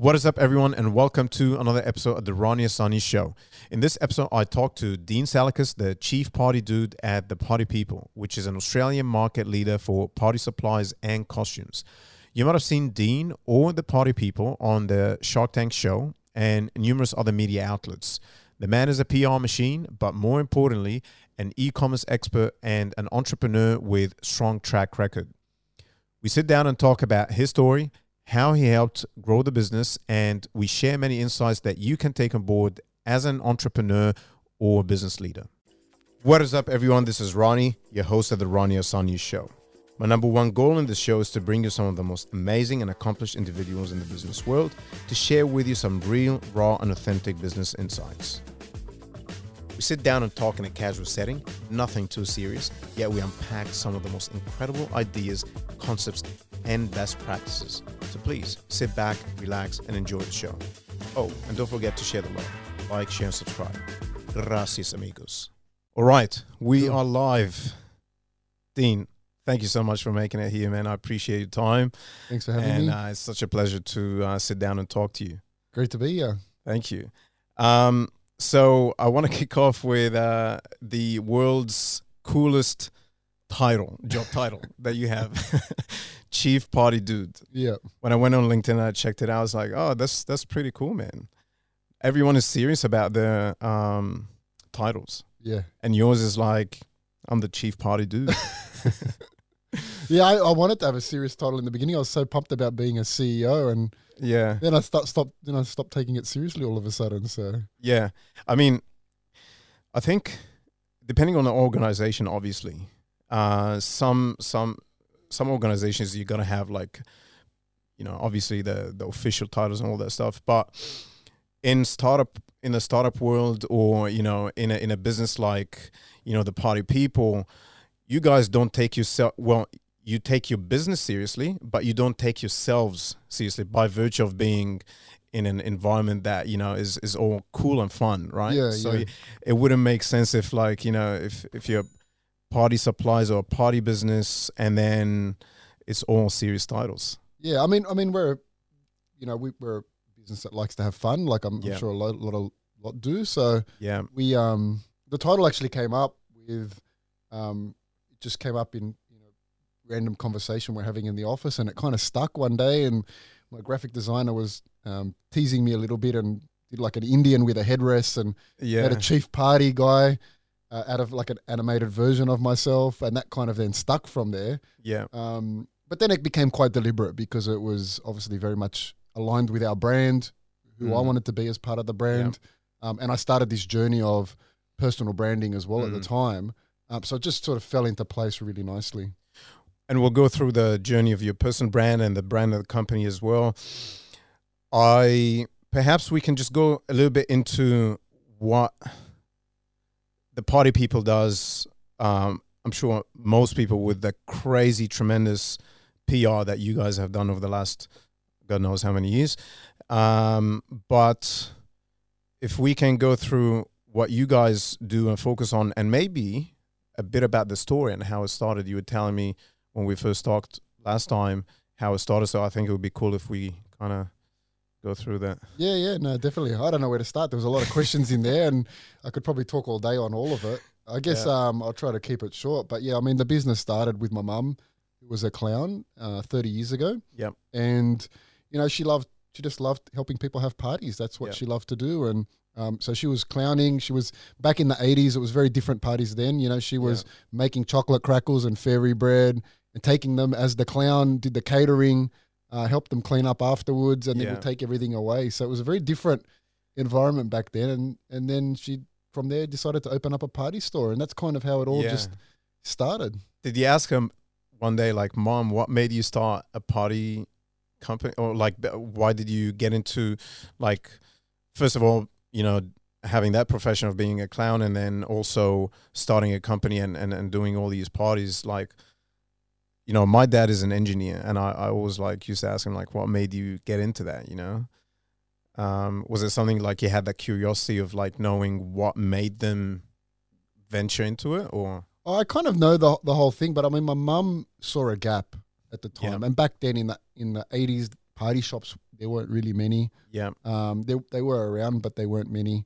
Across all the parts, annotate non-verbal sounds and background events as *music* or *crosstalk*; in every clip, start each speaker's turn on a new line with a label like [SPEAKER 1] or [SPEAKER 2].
[SPEAKER 1] What is up, everyone, and welcome to another episode of the Ronnie Asani Show. In this episode, I talked to Dean Salakas, the chief party dude at the Party People, which is an Australian market leader for party supplies and costumes. You might have seen Dean or the Party People on the Shark Tank show and numerous other media outlets. The man is a PR machine, but more importantly, an e commerce expert and an entrepreneur with strong track record. We sit down and talk about his story how he helped grow the business, and we share many insights that you can take on board as an entrepreneur or business leader. What is up, everyone? This is Ronnie, your host of the Ronnie Asani Show. My number one goal in this show is to bring you some of the most amazing and accomplished individuals in the business world to share with you some real, raw, and authentic business insights. We sit down and talk in a casual setting, nothing too serious, yet we unpack some of the most incredible ideas, concepts, and best practices. So please sit back, relax, and enjoy the show. Oh, and don't forget to share the love. Like, share, and subscribe. Gracias, amigos. All right, we are live. Dean, thank you so much for making it here, man. I appreciate your time.
[SPEAKER 2] Thanks for having
[SPEAKER 1] and
[SPEAKER 2] me.
[SPEAKER 1] uh, it's such a pleasure to uh, sit down and talk to you.
[SPEAKER 2] Great to be here.
[SPEAKER 1] Thank you. Um, so I want to *laughs* kick off with uh, the world's coolest title, job title *laughs* that you have, *laughs* Chief Party Dude.
[SPEAKER 2] Yeah.
[SPEAKER 1] When I went on LinkedIn, and I checked it out. I was like, oh, that's that's pretty cool, man. Everyone is serious about their um, titles,
[SPEAKER 2] Yeah.
[SPEAKER 1] and yours is like, I'm the Chief Party Dude. *laughs*
[SPEAKER 2] Yeah, I, I wanted to have a serious title in the beginning. I was so pumped about being a CEO and
[SPEAKER 1] yeah,
[SPEAKER 2] then I start stopped then I stopped taking it seriously all of a sudden. So
[SPEAKER 1] yeah. I mean, I think depending on the organization, obviously, uh, some some some organizations you're gonna have like, you know, obviously the the official titles and all that stuff. But in startup in the startup world, or you know, in a in a business like you know the Party People, you guys don't take yourself well. You take your business seriously, but you don't take yourselves seriously by virtue of being in an environment that you know is is all cool and fun, right?
[SPEAKER 2] Yeah,
[SPEAKER 1] so
[SPEAKER 2] yeah.
[SPEAKER 1] it wouldn't make sense if like you know if if you're party supplies or a party business and then it's all serious titles.
[SPEAKER 2] yeah, I mean I mean we're you know, we, we're a business that likes to have fun, like I'm,
[SPEAKER 1] Yeah.
[SPEAKER 2] I'm sure a lot, lot of lot do. So
[SPEAKER 1] Yeah,
[SPEAKER 2] we um the title actually came up with um it just came up in you know random conversation we're having in the office and it kind of stuck one day and my graphic designer was um, teasing me a little bit and did like an Indian with a headrest and
[SPEAKER 1] yeah,
[SPEAKER 2] had a chief party guy uh, out of like an animated version of myself and that kind of then stuck from there
[SPEAKER 1] yeah,
[SPEAKER 2] um, but then it became quite deliberate because it was obviously very much aligned with our brand, who I
[SPEAKER 1] Mm.
[SPEAKER 2] wanted to be as part of the brand. Um, and I started this journey of personal branding as well at the
[SPEAKER 1] Mm.
[SPEAKER 2] time. Um, so it just sort of fell into place really nicely.
[SPEAKER 1] and we'll go through the journey of your personal brand and the brand of the company as well. I perhaps we can just go a little bit into what the party people does. Um, I'm sure most people with the crazy, tremendous PR that you guys have done over the last God knows how many years. Um, but if we can go through what you guys do and focus on, and maybe a bit about the story and how it started. You were telling me when we first talked last time how it started. So I think it would be cool if we kind of go through that.
[SPEAKER 2] Yeah, yeah, no, definitely. I don't know where to start. There was a lot of questions in there, and I could probably talk all day on all of it. I guess
[SPEAKER 1] Yeah.
[SPEAKER 2] um, I'll try to keep it short. But yeah, I mean, the business started with my mum, who was a clown uh, 30 years ago.
[SPEAKER 1] Yep.
[SPEAKER 2] And, you know, she loved, she just loved helping people have parties. That's what
[SPEAKER 1] Yep.
[SPEAKER 2] she loved to do. And um, so she was clowning. She was back in the 80s. It was very different parties then. You know, she was making chocolate crackles and fairy bread and taking them as the clown did the catering, uh, helped them clean up afterwards, and then
[SPEAKER 1] Yeah.
[SPEAKER 2] would take everything away. So it was a very different environment back then. And and then she from there decided to open up a party store, and that's kind of how it all
[SPEAKER 1] Yeah.
[SPEAKER 2] just started.
[SPEAKER 1] Did you ask him one day, like, Mom, what made you start a party company? Or, like, why did you get into, like, first of all, you know, having that profession of being a clown and then also starting a company and, and, and doing all these parties? Like, you know, my dad is an engineer, and I, I always, like, used to ask him, like, what made you get into that, you know? Um, was it something like you had that curiosity of, like, knowing what made them venture into it, or?
[SPEAKER 2] I kind of know the the whole thing, but I mean, my mum saw a gap at the
[SPEAKER 1] Yeah.
[SPEAKER 2] time, and back then in the in the eighties, party shops there weren't really many.
[SPEAKER 1] Yeah.
[SPEAKER 2] Um, they they were around, but they weren't many.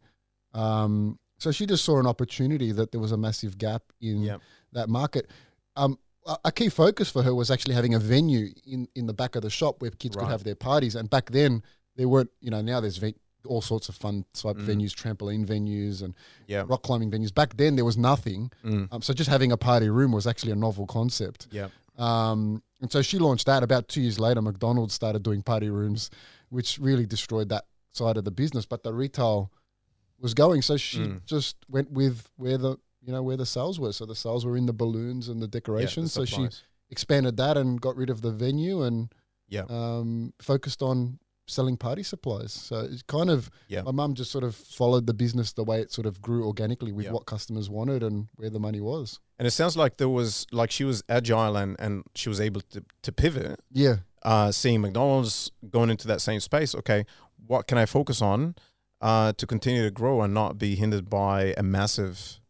[SPEAKER 2] Um, so she just saw an opportunity that there was a massive gap in
[SPEAKER 1] Yeah.
[SPEAKER 2] that market. Um, a- a key focus for her was actually having a venue in, in the back of the shop where kids
[SPEAKER 1] Right.
[SPEAKER 2] could have their parties. And back then, there weren't, you know, now there's ve- all sorts of fun type
[SPEAKER 1] Mm.
[SPEAKER 2] venues, trampoline venues and
[SPEAKER 1] Yeah.
[SPEAKER 2] rock climbing venues. Back then, there was nothing.
[SPEAKER 1] Mm.
[SPEAKER 2] Um, so just having a party room was actually a novel concept.
[SPEAKER 1] Yeah.
[SPEAKER 2] Um, and so she launched that. About two years later, McDonald's started doing party rooms, which really destroyed that side of the business. But the retail was going, so she
[SPEAKER 1] Mm.
[SPEAKER 2] just went with where the you know where the sales were. So the sales were in the balloons and the
[SPEAKER 1] Yeah, the
[SPEAKER 2] decorations. so she expanded that and got rid of the venue and
[SPEAKER 1] Yeah.
[SPEAKER 2] um, focused on selling party supplies. So it's kind of
[SPEAKER 1] Yeah.
[SPEAKER 2] my mum just sort of followed the business the way it sort of grew organically with
[SPEAKER 1] Yeah.
[SPEAKER 2] what customers wanted and where the money was.
[SPEAKER 1] And it sounds like there was like she was agile and and she was able to to pivot.
[SPEAKER 2] Yeah,
[SPEAKER 1] Uh, seeing McDonald's going into that same space. Okay, what can I focus on uh, to continue to grow and not be hindered by a massive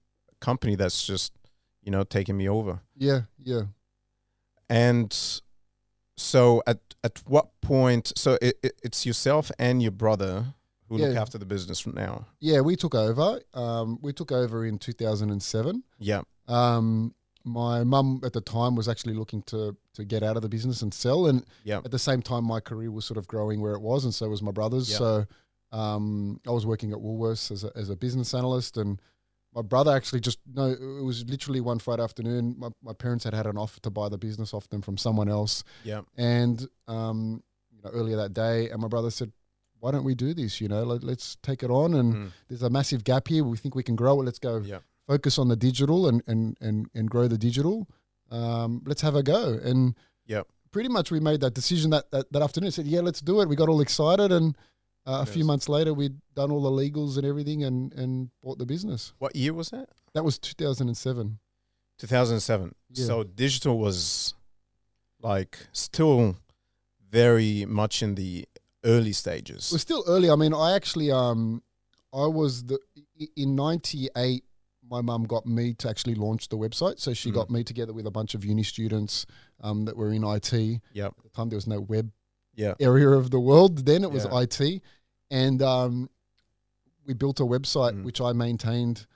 [SPEAKER 1] company that's just you know taking me over?
[SPEAKER 2] yeah, yeah.
[SPEAKER 1] And so at at what point? So it, it, it's yourself and your brother who look after the business from now.
[SPEAKER 2] Yeah, we took over. Um, we took over in 2007.
[SPEAKER 1] Yeah.
[SPEAKER 2] Um, my mum at the time was actually looking to to get out of the business and sell, and
[SPEAKER 1] Yeah.
[SPEAKER 2] at the same time, my career was sort of growing where it was, and so was my brother's.
[SPEAKER 1] Yeah.
[SPEAKER 2] So um, I was working at Woolworths as a, as a business analyst, and my brother actually just no, it was literally one Friday afternoon. My, my parents had had an offer to buy the business off them from someone else,
[SPEAKER 1] Yeah.
[SPEAKER 2] and um, you know earlier that day, and my brother said, "Why don't we do this? You know, let, let's take it on and."
[SPEAKER 1] Mm.
[SPEAKER 2] there's a massive gap here. We think we can grow it. Let's go
[SPEAKER 1] Yeah.
[SPEAKER 2] focus on the digital and and and, and grow the digital. Um, let's have a go. And
[SPEAKER 1] Yep.
[SPEAKER 2] pretty much we made that decision that, that, that afternoon. Said, yeah, let's do it. We got all excited. And uh, a few months later, we'd done all the legals and everything and, and bought the business.
[SPEAKER 1] What year was that?
[SPEAKER 2] That was 2007.
[SPEAKER 1] 2007.
[SPEAKER 2] Yeah.
[SPEAKER 1] So digital was like still very much in the early stages.
[SPEAKER 2] Was still early. I mean, I actually, um, I was the in '98. My mum got me to actually launch the website, so she
[SPEAKER 1] Mm.
[SPEAKER 2] got me together with a bunch of uni students um, that were in IT.
[SPEAKER 1] Yep.
[SPEAKER 2] At the time, there was no web
[SPEAKER 1] Yeah.
[SPEAKER 2] area of the world. Then it was
[SPEAKER 1] Yeah.
[SPEAKER 2] IT, and um, we built a website
[SPEAKER 1] Mm.
[SPEAKER 2] which I maintained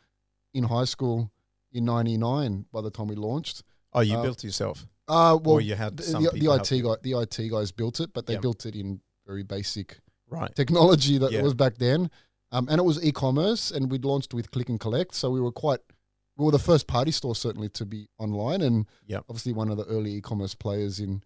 [SPEAKER 2] in high school in '99. By the time we launched,
[SPEAKER 1] Oh, you
[SPEAKER 2] Uh,
[SPEAKER 1] built it yourself,
[SPEAKER 2] uh, well,
[SPEAKER 1] or you had
[SPEAKER 2] the, the, IT guy, the IT guys built it, but they
[SPEAKER 1] Yeah.
[SPEAKER 2] built it in very basic
[SPEAKER 1] right?
[SPEAKER 2] technology that
[SPEAKER 1] Yeah.
[SPEAKER 2] was back then. Um, and it was e-commerce, and we'd launched with Click and Collect, so we were quite. We were the first party store certainly to be online, and
[SPEAKER 1] Yep.
[SPEAKER 2] obviously one of the early e-commerce players in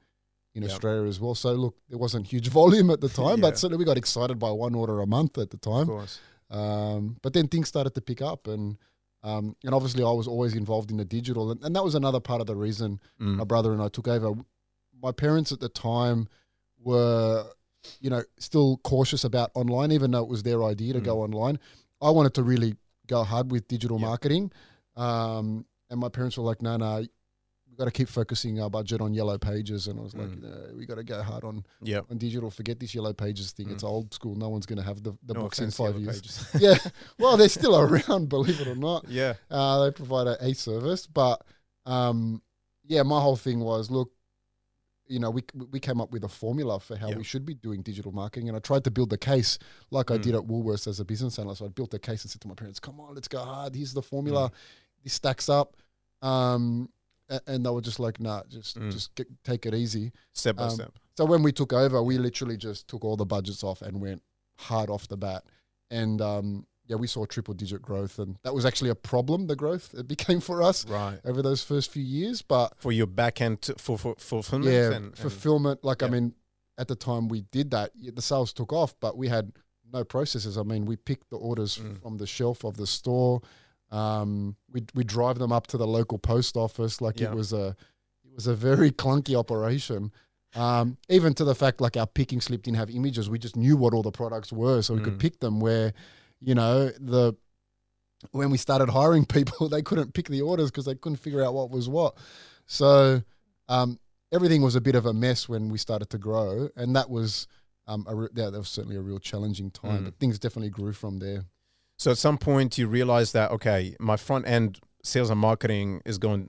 [SPEAKER 2] in
[SPEAKER 1] Yep.
[SPEAKER 2] Australia as well. So look, there wasn't huge *laughs* volume at the *laughs* time,
[SPEAKER 1] Yeah.
[SPEAKER 2] but certainly we got excited by one order a month at the
[SPEAKER 1] Of
[SPEAKER 2] time.
[SPEAKER 1] course.
[SPEAKER 2] Um, but then things started to pick up, and um, and obviously I was always involved in the digital, and, and that was another part of the reason
[SPEAKER 1] Mm.
[SPEAKER 2] my brother and I took over. My parents at the time were, you know, still cautious about online, even though it was their idea to go online. I wanted to really go hard with digital
[SPEAKER 1] Mm. Yeah.
[SPEAKER 2] marketing. Um, and my parents were like, no, no, we've got to keep focusing our budget on yellow pages. And I was like,
[SPEAKER 1] Mm.
[SPEAKER 2] we got to go hard on,
[SPEAKER 1] Yeah.
[SPEAKER 2] on digital. Forget this yellow pages thing. It's
[SPEAKER 1] Mm.
[SPEAKER 2] old school. No one's going to have the, the
[SPEAKER 1] No
[SPEAKER 2] books in five years. *laughs* Yeah. Well, they're still *laughs* around, believe it or not.
[SPEAKER 1] yeah.
[SPEAKER 2] Uh, they provide a, a service, but um, yeah, my whole thing was look, you know, we we came up with a formula for how
[SPEAKER 1] Yeah.
[SPEAKER 2] we should be doing digital marketing, and I tried to build the case like I
[SPEAKER 1] Mm.
[SPEAKER 2] did at Woolworths as a business analyst. I built a case and said to my parents, "Come on, let's go hard. Here's the formula.
[SPEAKER 1] Mm.
[SPEAKER 2] This stacks up." Um, and they were just like, "Nah, just
[SPEAKER 1] Mm.
[SPEAKER 2] just get, take it easy."
[SPEAKER 1] Step by
[SPEAKER 2] Um,
[SPEAKER 1] step.
[SPEAKER 2] So when we took over, we literally just took all the budgets off and went hard off the bat. And um, yeah, we saw triple digit growth, and that was actually a problem. The growth it *laughs* became for us
[SPEAKER 1] Right.
[SPEAKER 2] over those first few years, but
[SPEAKER 1] For your back end to, for, for fulfillment.
[SPEAKER 2] yeah,
[SPEAKER 1] and, and
[SPEAKER 2] fulfillment. Like I mean, at the time we did that, the sales took off, but we had no processes. I mean, we picked the orders
[SPEAKER 1] Mm.
[SPEAKER 2] from the shelf of the store. Um, we we drive them up to the local post office. Like
[SPEAKER 1] Yeah.
[SPEAKER 2] it was a it was a very *laughs* clunky operation. Um, even to the fact like our picking slip didn't have images. We just knew what all the products were, so we
[SPEAKER 1] Mm.
[SPEAKER 2] could pick them. Where you know the when we started hiring *laughs* people, they couldn't pick the orders because they couldn't figure out what was what. So um, everything was a bit of a mess when we started to grow, and that was um, a re- yeah, that was certainly a real challenging time.
[SPEAKER 1] Mm.
[SPEAKER 2] But things definitely grew from there.
[SPEAKER 1] So at some point you realize that okay, my front end sales and marketing is going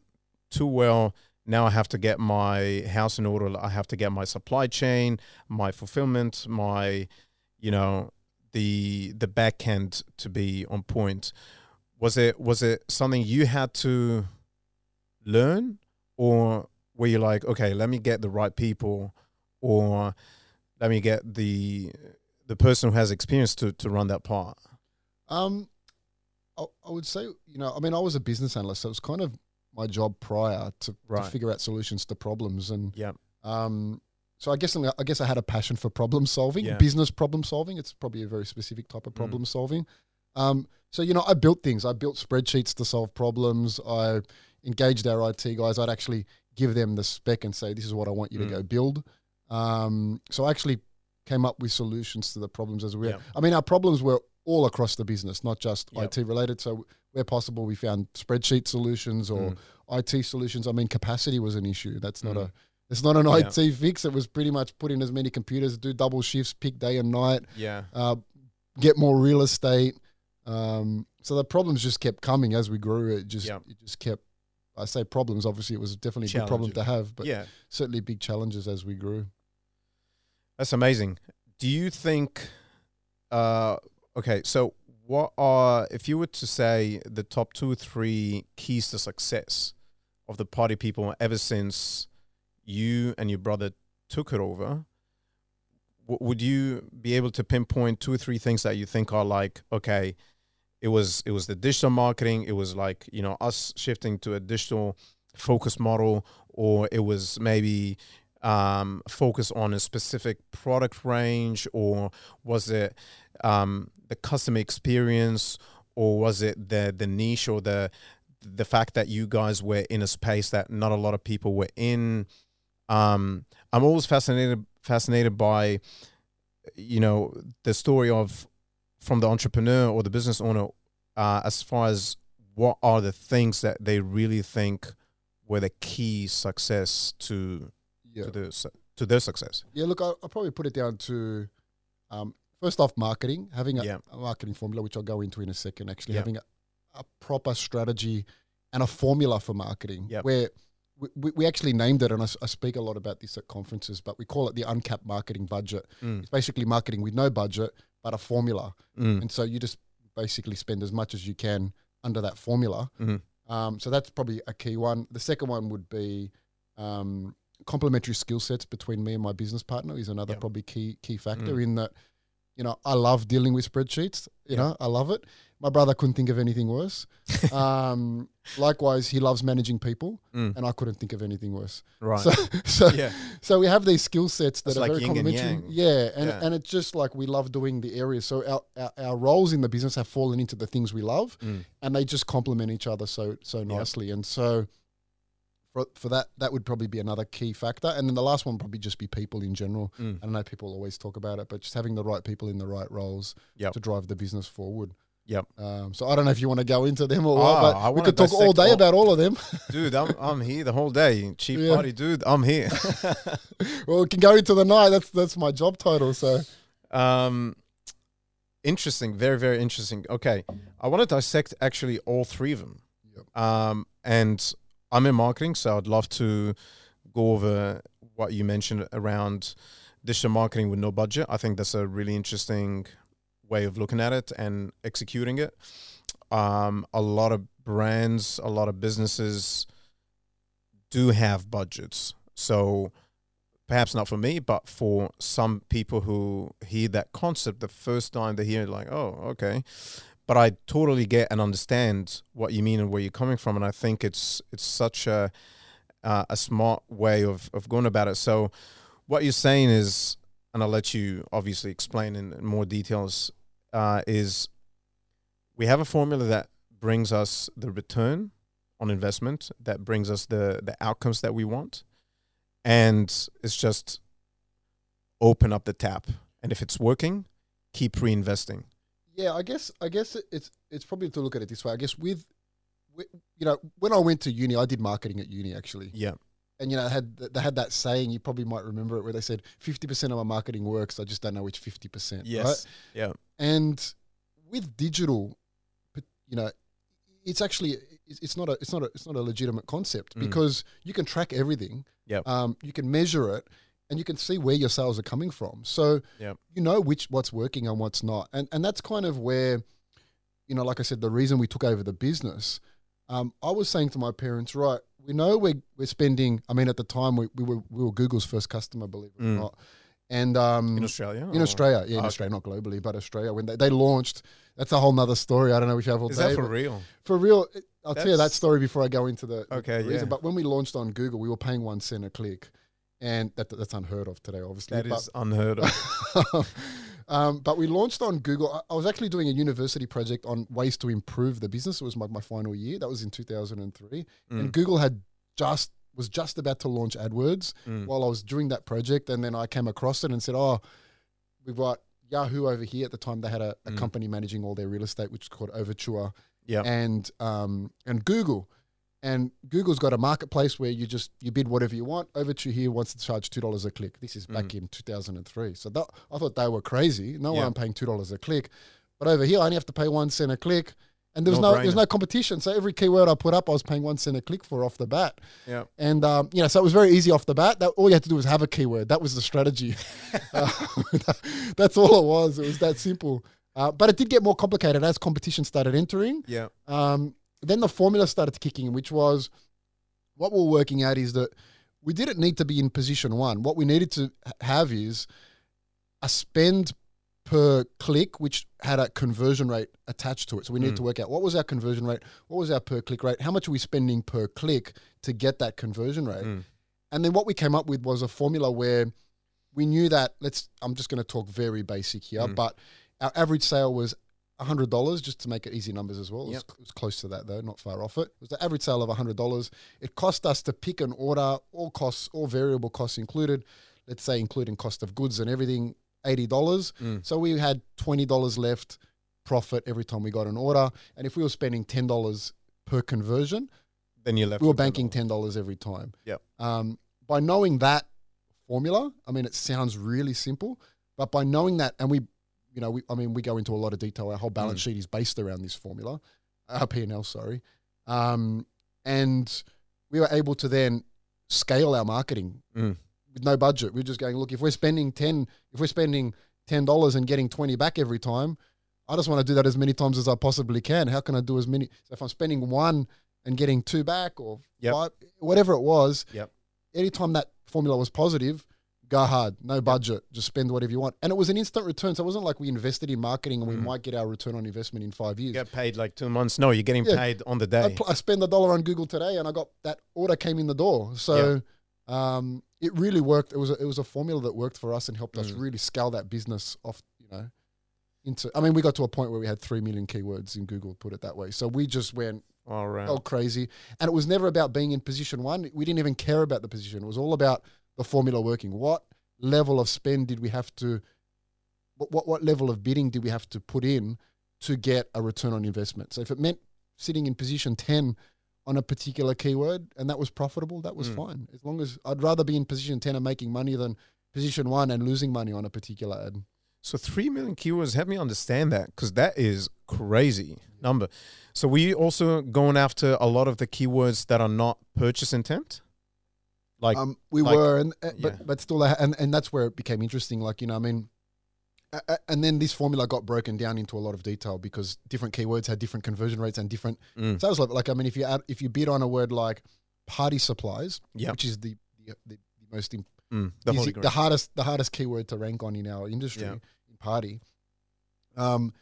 [SPEAKER 1] too well. now I have to get my house in order. I have to get my supply chain, my fulfillment, my, you know, the the back end to be on point. Was it was it something you had to learn, or were you like, okay, let me get the right people, or let me get the the person who has experience to to run that part?
[SPEAKER 2] Um, I, I would say, you know, I mean, I was a business analyst, so it was kind of my job prior to,
[SPEAKER 1] Right.
[SPEAKER 2] to figure out solutions to problems, and
[SPEAKER 1] Yeah.
[SPEAKER 2] um, so I guess I guess I had a passion for problem solving,
[SPEAKER 1] Yeah.
[SPEAKER 2] business problem solving. It's probably a very specific type of
[SPEAKER 1] Mm.
[SPEAKER 2] problem solving. Um, so you know, I built things. I built spreadsheets to solve problems. I engaged our IT guys. I'd actually give them the spec and say, "This is what I want you
[SPEAKER 1] Mm.
[SPEAKER 2] to go build." Um, so I actually came up with solutions to the problems as we.
[SPEAKER 1] Yeah.
[SPEAKER 2] I mean, our problems were all across the business, not just
[SPEAKER 1] Yep.
[SPEAKER 2] IT related. So where possible, we found spreadsheet solutions or
[SPEAKER 1] Mm.
[SPEAKER 2] IT solutions. I mean, capacity was an issue. That's not
[SPEAKER 1] Mm.
[SPEAKER 2] a it's not an
[SPEAKER 1] Yeah.
[SPEAKER 2] IT fix. It was pretty much put in as many computers, do double shifts, pick day and night,
[SPEAKER 1] Yeah.
[SPEAKER 2] uh, get more real estate. Um, so the problems just kept coming as we grew. It just
[SPEAKER 1] Yep.
[SPEAKER 2] it just kept. I say problems. Obviously, it was definitely a good problem to have, but
[SPEAKER 1] yeah.
[SPEAKER 2] certainly big challenges as we grew.
[SPEAKER 1] That's amazing. Do you think? Uh, okay, so what are if you were to say the top two or three keys to success of the party people ever since you and your brother took it over? Would you be able to pinpoint two or three things that you think are like okay, it was it was the digital marketing, it was like you know us shifting to a digital focus model, or it was maybe um, focus on a specific product range, or was it um, the customer experience, or was it the the niche or the the fact that you guys were in a space that not a lot of people were in? Um, I'm always fascinated fascinated by you know the story of from the entrepreneur or the business owner uh, as far as what are the things that they really think were the key success to
[SPEAKER 2] Yeah.
[SPEAKER 1] to the to their success.
[SPEAKER 2] Yeah, look, I'll, I'll probably put it down to um, first off, marketing, having a,
[SPEAKER 1] Yeah.
[SPEAKER 2] a marketing formula, which I'll go into in a second, actually,
[SPEAKER 1] Yeah.
[SPEAKER 2] having a, a proper strategy and a formula for marketing
[SPEAKER 1] Yep.
[SPEAKER 2] where we, we, actually named it, and I speak a lot about this at conferences, but we call it the uncapped marketing budget.
[SPEAKER 1] Mm,
[SPEAKER 2] It's basically marketing with no budget, but a formula.
[SPEAKER 1] mm,
[SPEAKER 2] And so you just basically spend as much as you can under that formula.
[SPEAKER 1] Mhm.
[SPEAKER 2] Um, so that's probably a key one. The second one would be um, complementary skill sets between me and my business partner is another
[SPEAKER 1] Yep.
[SPEAKER 2] probably key key factor
[SPEAKER 1] Mm.
[SPEAKER 2] in that. You know, I love dealing with spreadsheets. You
[SPEAKER 1] Yep.
[SPEAKER 2] know, I love it. My brother couldn't think of anything worse. *laughs* um, likewise, he loves managing people,
[SPEAKER 1] mm,
[SPEAKER 2] and I couldn't think of anything worse.
[SPEAKER 1] right.
[SPEAKER 2] So, *laughs* so
[SPEAKER 1] yeah.
[SPEAKER 2] so we have these skill sets that are
[SPEAKER 1] like
[SPEAKER 2] very
[SPEAKER 1] yin and
[SPEAKER 2] complementary. Yeah, and
[SPEAKER 1] Yeah.
[SPEAKER 2] and it's just like we love doing the areas. So our, our our roles in the business have fallen into the things we love,
[SPEAKER 1] Mm,
[SPEAKER 2] and they just complement each other so so nicely. And so for for that that would probably be another key factor. And then the last one would probably just be people in general.
[SPEAKER 1] mm.
[SPEAKER 2] I don't know people always talk about it, but just having the right people in the right roles
[SPEAKER 1] Yep.
[SPEAKER 2] to drive the business forward.
[SPEAKER 1] Yep.
[SPEAKER 2] Um, so I don't know if you want to go into them or
[SPEAKER 1] Ah,
[SPEAKER 2] what,
[SPEAKER 1] I
[SPEAKER 2] but we could talk all day
[SPEAKER 1] all-
[SPEAKER 2] about all of them.
[SPEAKER 1] Dude, I'm I'm here the whole day. Chief
[SPEAKER 2] Yeah.
[SPEAKER 1] party dude, I'm here. *laughs* *laughs*
[SPEAKER 2] well, we can go into the night. That's that's my job title. So
[SPEAKER 1] um interesting, very, very interesting. Okay. I want to dissect actually all three of them.
[SPEAKER 2] Yep.
[SPEAKER 1] Um and I'm in marketing, so I'd love to go over what you mentioned around digital marketing with no budget. I think that's a really interesting way of looking at it and executing it. Um, a lot of brands, a lot of businesses do have budgets. So perhaps not for me, but for some people who hear that concept the first time they hear it, like, oh, okay. But I totally get and understand what you mean and where you're coming from, and I think it's it's such a uh, a smart way of of going about it. So what you're saying is, and I'll let you obviously explain in, more details, uh, is we have a formula that brings us the return on investment, that brings us the the outcomes that we want, and it's just open up the tap, and if it's working, keep reinvesting.
[SPEAKER 2] Yeah, I guess I guess it's it's probably to look at it this way. I guess with, with you know when I went to uni, I did marketing at uni actually,
[SPEAKER 1] Yeah,
[SPEAKER 2] and you know they had they had that saying you probably might remember it where they said fifty percent of my marketing works. I just don't know which fifty percent.
[SPEAKER 1] yes, yeah,
[SPEAKER 2] And with digital, you know, it's actually it's not a it's not a it's not a legitimate concept
[SPEAKER 1] Mm.
[SPEAKER 2] because you can track everything.
[SPEAKER 1] Yep.
[SPEAKER 2] Um, you can measure it, and you can see where your sales are coming from. So
[SPEAKER 1] Yep.
[SPEAKER 2] you know which what's working and what's not, and and that's kind of where, you know, like I said, the reason we took over the business. Um, I was saying to my parents, right, we know we're we're spending. I mean, at the time we, we were we were Google's first customer, believe it or
[SPEAKER 1] Mm.
[SPEAKER 2] not, and um,
[SPEAKER 1] in Australia.
[SPEAKER 2] in
[SPEAKER 1] or-
[SPEAKER 2] Australia, yeah, in
[SPEAKER 1] Okay.
[SPEAKER 2] Australia, not globally, but Australia. When they, they launched, that's a whole nother story. I don't know if you have all
[SPEAKER 1] Is
[SPEAKER 2] day.
[SPEAKER 1] that for real?
[SPEAKER 2] for real, I'll tell you that story before I go into the, the
[SPEAKER 1] Okay,
[SPEAKER 2] reason.
[SPEAKER 1] yeah.
[SPEAKER 2] But when we launched on Google, we were paying one cent a click, and that, that's unheard of today, obviously.
[SPEAKER 1] That
[SPEAKER 2] but,
[SPEAKER 1] is unheard of. *laughs*
[SPEAKER 2] um, but we launched on Google. I, was actually doing a university project on ways to improve the business. It was my, my final year. That was in 2003, and
[SPEAKER 1] Mm,
[SPEAKER 2] Google had just was just about to launch AdWords
[SPEAKER 1] mm,
[SPEAKER 2] while I was doing that project, and then I came across it and said, "Oh, we've got Yahoo over here." At the time, they had a, a
[SPEAKER 1] Mm.
[SPEAKER 2] company managing all their real estate, which is called Overture,
[SPEAKER 1] Yeah.
[SPEAKER 2] and um, and Google, and Google's got a marketplace where you just you bid whatever you want. Overture here wants to charge two dollars a click. This is back
[SPEAKER 1] Mm.
[SPEAKER 2] in two thousand and three, so that, I thought they were crazy. No
[SPEAKER 1] Yeah.
[SPEAKER 2] one paying two dollars a click, but over here I only have to pay one cent a click. And there was no, there's
[SPEAKER 1] No-brainer.
[SPEAKER 2] no competition. So every keyword I put up, I was paying one cent a click for off the bat.
[SPEAKER 1] Yeah.
[SPEAKER 2] And um, you know, so it was very easy off the bat. That all you had to do was have a keyword. That was the strategy. Uh, *laughs* *laughs* that's all it was. It was that simple. Uh, but it did get more complicated as competition started entering.
[SPEAKER 1] Yeah.
[SPEAKER 2] Um, then the formula started kicking in, which was what we're working at is that we didn't need to be in position one. What we needed to have is a spend per click, which had a conversion rate attached to it. So we needed
[SPEAKER 1] Mm.
[SPEAKER 2] to work out what was our conversion rate, what was our per click rate, how much are we spending per click to get that conversion rate.
[SPEAKER 1] Mm,
[SPEAKER 2] And then what we came up with was a formula where we knew that let's I'm just going to talk very basic here,
[SPEAKER 1] Mm.
[SPEAKER 2] but our average sale was $100 just to make it easy numbers as well. It was, it was close to that though, not far off it. It was the average sale of $100. It cost us to pick an order, all costs, all variable costs included, let's say including cost of goods and everything, $80.
[SPEAKER 1] mm.
[SPEAKER 2] So we had $20 left profit every time we got an order. And if we were spending $10 per conversion,
[SPEAKER 1] Then you left.
[SPEAKER 2] we were banking ten dollars every time.
[SPEAKER 1] Yep.
[SPEAKER 2] Um, by knowing that formula, I mean, it sounds really simple, but by knowing that, and we, you know, we, I mean, we go into a lot of detail. Our whole balance
[SPEAKER 1] Mm.
[SPEAKER 2] sheet is based around this formula, our P and L, sorry, um, and we were able to then scale our marketing
[SPEAKER 1] Mm.
[SPEAKER 2] with no budget. We're just going, look, if we're spending ten, if we're spending ten dollars and getting twenty back every time, I just want to do that as many times as I possibly can. How can I do as many? So if I'm spending one and getting two back or
[SPEAKER 1] Yep.
[SPEAKER 2] five, whatever it was,
[SPEAKER 1] Yep.
[SPEAKER 2] anytime that formula was positive, go hard, no budget, just spend whatever you want. And it was an instant return. So it wasn't like we invested in marketing and we
[SPEAKER 1] Mhm.
[SPEAKER 2] might get our return on investment in five
[SPEAKER 1] You
[SPEAKER 2] years.
[SPEAKER 1] get paid like two months. No, you're getting
[SPEAKER 2] Yeah.
[SPEAKER 1] paid on the
[SPEAKER 2] I,
[SPEAKER 1] day.
[SPEAKER 2] pl- I spend a dollar on Google today and I got that order came in the door. So um, it really worked. It was a, it was a formula that worked for us and helped us
[SPEAKER 1] Mm.
[SPEAKER 2] really scale that business off, you know, into, I mean, we got to a point where we had 3 million keywords in Google, put it that way. So we just went,
[SPEAKER 1] All right.
[SPEAKER 2] oh crazy and it was never about being in position one we didn't even care about the position it was all about the formula working what level of spend did we have to what, what, what level of bidding did we have to put in to get a return on investment so if it meant sitting in position 10 on a particular keyword and that was profitable that was
[SPEAKER 1] Mm.
[SPEAKER 2] fine as long as i'd rather be in position 10 and making money than position one and losing money on a particular ad
[SPEAKER 1] So three million keywords. Help me understand that because that is crazy number. So you also going after a lot of the keywords that are not purchase intent? Like
[SPEAKER 2] um, we
[SPEAKER 1] like-
[SPEAKER 2] were, and uh,
[SPEAKER 1] yeah.
[SPEAKER 2] but but still, uh, and and that's where it became interesting. Like you know, I mean, and then this formula got broken down into a lot of detail because different keywords had different conversion rates and different
[SPEAKER 1] mm,
[SPEAKER 2] sales level. Like I mean, if you add if you bid on a word like party supplies,
[SPEAKER 1] yeah,
[SPEAKER 2] which is the the, the, most im-
[SPEAKER 1] mm, the
[SPEAKER 2] easy- the hardest the hardest keyword to rank on in our industry in party. Um,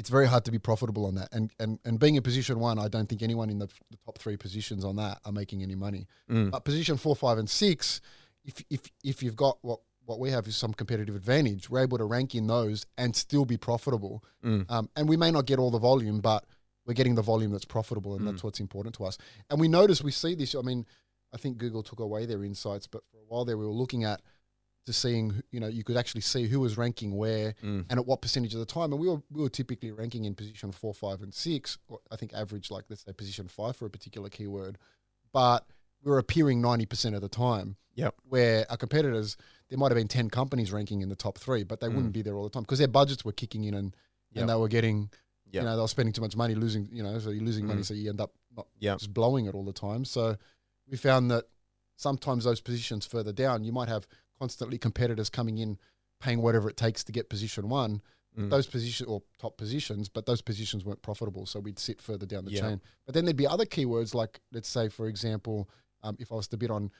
[SPEAKER 2] it's very hard to be profitable on that, and and and being in position one, I don't think anyone in the, the top three positions on that are making any money.
[SPEAKER 1] Mm,
[SPEAKER 2] But position four, five, and six, if if if you've got what what we have is some competitive advantage, we're able to rank in those and still be profitable.
[SPEAKER 1] mm,
[SPEAKER 2] Um, and we may not get all the volume, but we're getting the volume that's profitable, and
[SPEAKER 1] Mm.
[SPEAKER 2] that's what's important to us. And we notice we see this. I mean, I think Google took away their insights, but for a while there, we were looking at to seeing, you know, you could actually see who was ranking where
[SPEAKER 1] mm,
[SPEAKER 2] and at what percentage of the time. And we were we were typically ranking in position four, five, and six. Or I think average like let's say position five for a particular keyword, but we were appearing ninety percent of the time.
[SPEAKER 1] Yep.
[SPEAKER 2] Where our competitors, there might have been ten companies ranking in the top three, but they
[SPEAKER 1] Mm.
[SPEAKER 2] wouldn't be there all the time because their budgets were kicking in and
[SPEAKER 1] Yep.
[SPEAKER 2] and they were getting
[SPEAKER 1] Yeah.
[SPEAKER 2] You know, they were spending too much money, losing. You know, so you're losing money,
[SPEAKER 1] Mm.
[SPEAKER 2] so you end up not
[SPEAKER 1] Yeah.
[SPEAKER 2] just blowing it all the time. So we found that sometimes those positions further down, you might have constantly competitors coming in, paying whatever it takes to get position one.
[SPEAKER 1] Mm.
[SPEAKER 2] Those positions or top positions, but those positions weren't profitable, so we'd sit further down the
[SPEAKER 1] Yeah.
[SPEAKER 2] chain. But then there'd be other keywords like, let's say, for example, um, if I was to bid on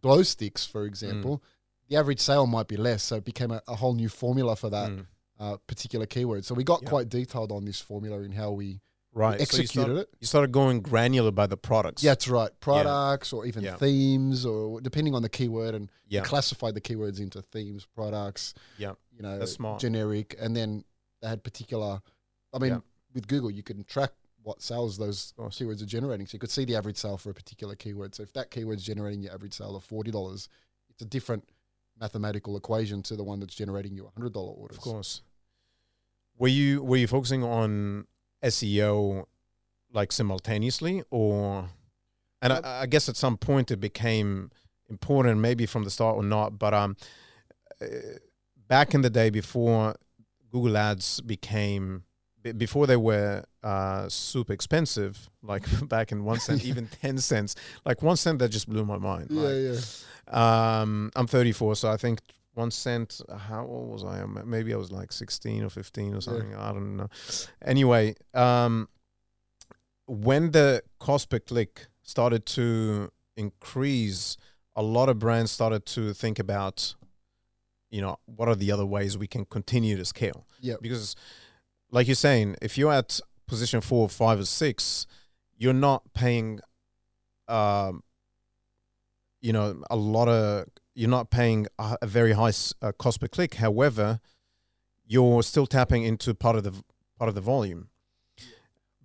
[SPEAKER 2] glow sticks, for example, the average sale might be less, so it became a, a whole new formula for that
[SPEAKER 1] Mm.
[SPEAKER 2] uh, particular keyword. So we got
[SPEAKER 1] Yeah.
[SPEAKER 2] quite detailed on this formula in how we
[SPEAKER 1] right. So you
[SPEAKER 2] executed
[SPEAKER 1] started,
[SPEAKER 2] it.
[SPEAKER 1] you started going granular by the products.
[SPEAKER 2] Yeah, that's right. Products or even
[SPEAKER 1] Yeah.
[SPEAKER 2] themes, or depending on the keyword, and
[SPEAKER 1] Yeah.
[SPEAKER 2] classified the keywords into themes, products.
[SPEAKER 1] Yeah.
[SPEAKER 2] you know,
[SPEAKER 1] That's smart.
[SPEAKER 2] generic, and then they had particular. I mean,
[SPEAKER 1] Yeah.
[SPEAKER 2] with Google, you can track what sales those keywords are generating, so you could see the average sale for a particular keyword. So if that keyword's generating your average sale of forty dollars, it's a different mathematical equation to the one that's generating you hundred dollar orders.
[SPEAKER 1] Of course. Were you were you focusing on SEO like simultaneously, or? And I, I guess at some point it became important, maybe from the start or not. But um, uh, back in the day before Google Ads became before they were uh, super expensive, like *laughs* back in one cent, even *laughs* ten cents, like one cent that just blew my mind.
[SPEAKER 2] Yeah, yeah.
[SPEAKER 1] um, I'm 34, so I think one cent. How old was I? Maybe I was like 16 or 15 or something. I don't know. Anyway, um, when the cost per click started to increase, a lot of brands started to think about, you know, what are the other ways we can continue to scale?
[SPEAKER 2] Yeah.
[SPEAKER 1] Because, like you're saying, if you're at position four, five, or six, you're not paying um, you know a lot of you're not paying a, a very high uh, cost per click however you're still tapping into part of the part of the volume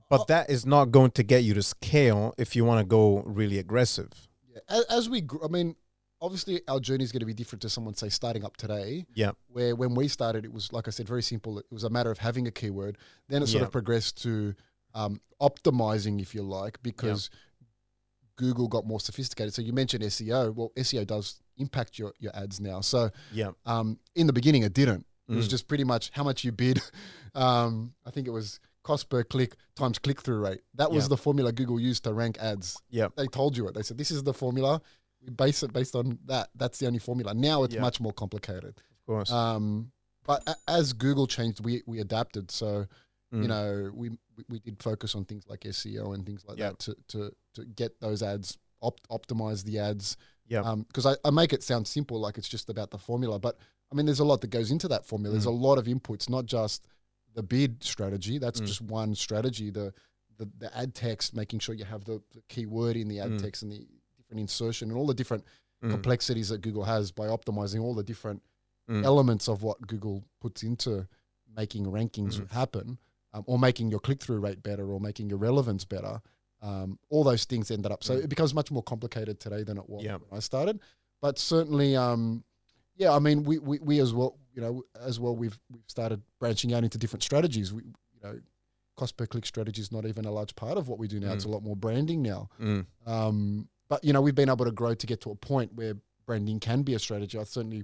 [SPEAKER 1] but
[SPEAKER 2] Oh.
[SPEAKER 1] that is not going to get you to scale if you want to go really aggressive
[SPEAKER 2] Yeah. As, as we, gr- I mean, obviously our journey is going to be different to someone say starting up today.
[SPEAKER 1] Yeah.
[SPEAKER 2] Where when we started, it was like I said, very simple. It was a matter of having a keyword. Then it sort
[SPEAKER 1] Yeah.
[SPEAKER 2] of progressed to um, optimizing, if you like, because Google got more sophisticated. So you mentioned SEO. Well, SEO does impact your your ads now. So
[SPEAKER 1] yeah
[SPEAKER 2] um, in the beginning, it didn't. It was
[SPEAKER 1] Mm.
[SPEAKER 2] just pretty much how much you bid. *laughs* Um, I think it was cost per click times click through rate. That was
[SPEAKER 1] Yeah.
[SPEAKER 2] the formula Google used to rank ads.
[SPEAKER 1] Yeah.
[SPEAKER 2] They told you it. They said, this is the formula. We base it based on that. That's the only formula. Now it's
[SPEAKER 1] Yeah.
[SPEAKER 2] much more complicated.
[SPEAKER 1] of course
[SPEAKER 2] Um, but a- as Google changed, we, we adapted. So, you
[SPEAKER 1] Mm.
[SPEAKER 2] know, we, we, did focus on things like SEO and things like
[SPEAKER 1] Yeah.
[SPEAKER 2] that to, to, to get those ads, opt, optimize the ads.
[SPEAKER 1] Yeah.
[SPEAKER 2] Because I, I make it sound simple, like it's just about the formula. But I mean, there's a lot that goes into that formula. There's a lot of inputs, not just the bid strategy. That's
[SPEAKER 1] Mm.
[SPEAKER 2] just one strategy. The, the the ad text, making sure you have the, the keyword in the ad
[SPEAKER 1] Mm.
[SPEAKER 2] text and the different insertion and all the different
[SPEAKER 1] Mm.
[SPEAKER 2] complexities that Google has by optimizing all the different
[SPEAKER 1] Mm.
[SPEAKER 2] elements of what Google puts into making rankings happen, um, or making your click through rate better, or making your relevance better. Um, all those things ended up. So
[SPEAKER 1] Mm.
[SPEAKER 2] it becomes much more complicated today than it was
[SPEAKER 1] Yeah.
[SPEAKER 2] when I started. But certainly, um, yeah, I mean, we, we, we as well, you know, as well, we've we've started branching out into different strategies. We, you know, cost per click strategy is not even a large part of what we do now. It's a
[SPEAKER 1] Mm.
[SPEAKER 2] lot more branding now.
[SPEAKER 1] Mm.
[SPEAKER 2] Um, but you know, we've been able to grow to get to a point where branding can be a strategy. I certainly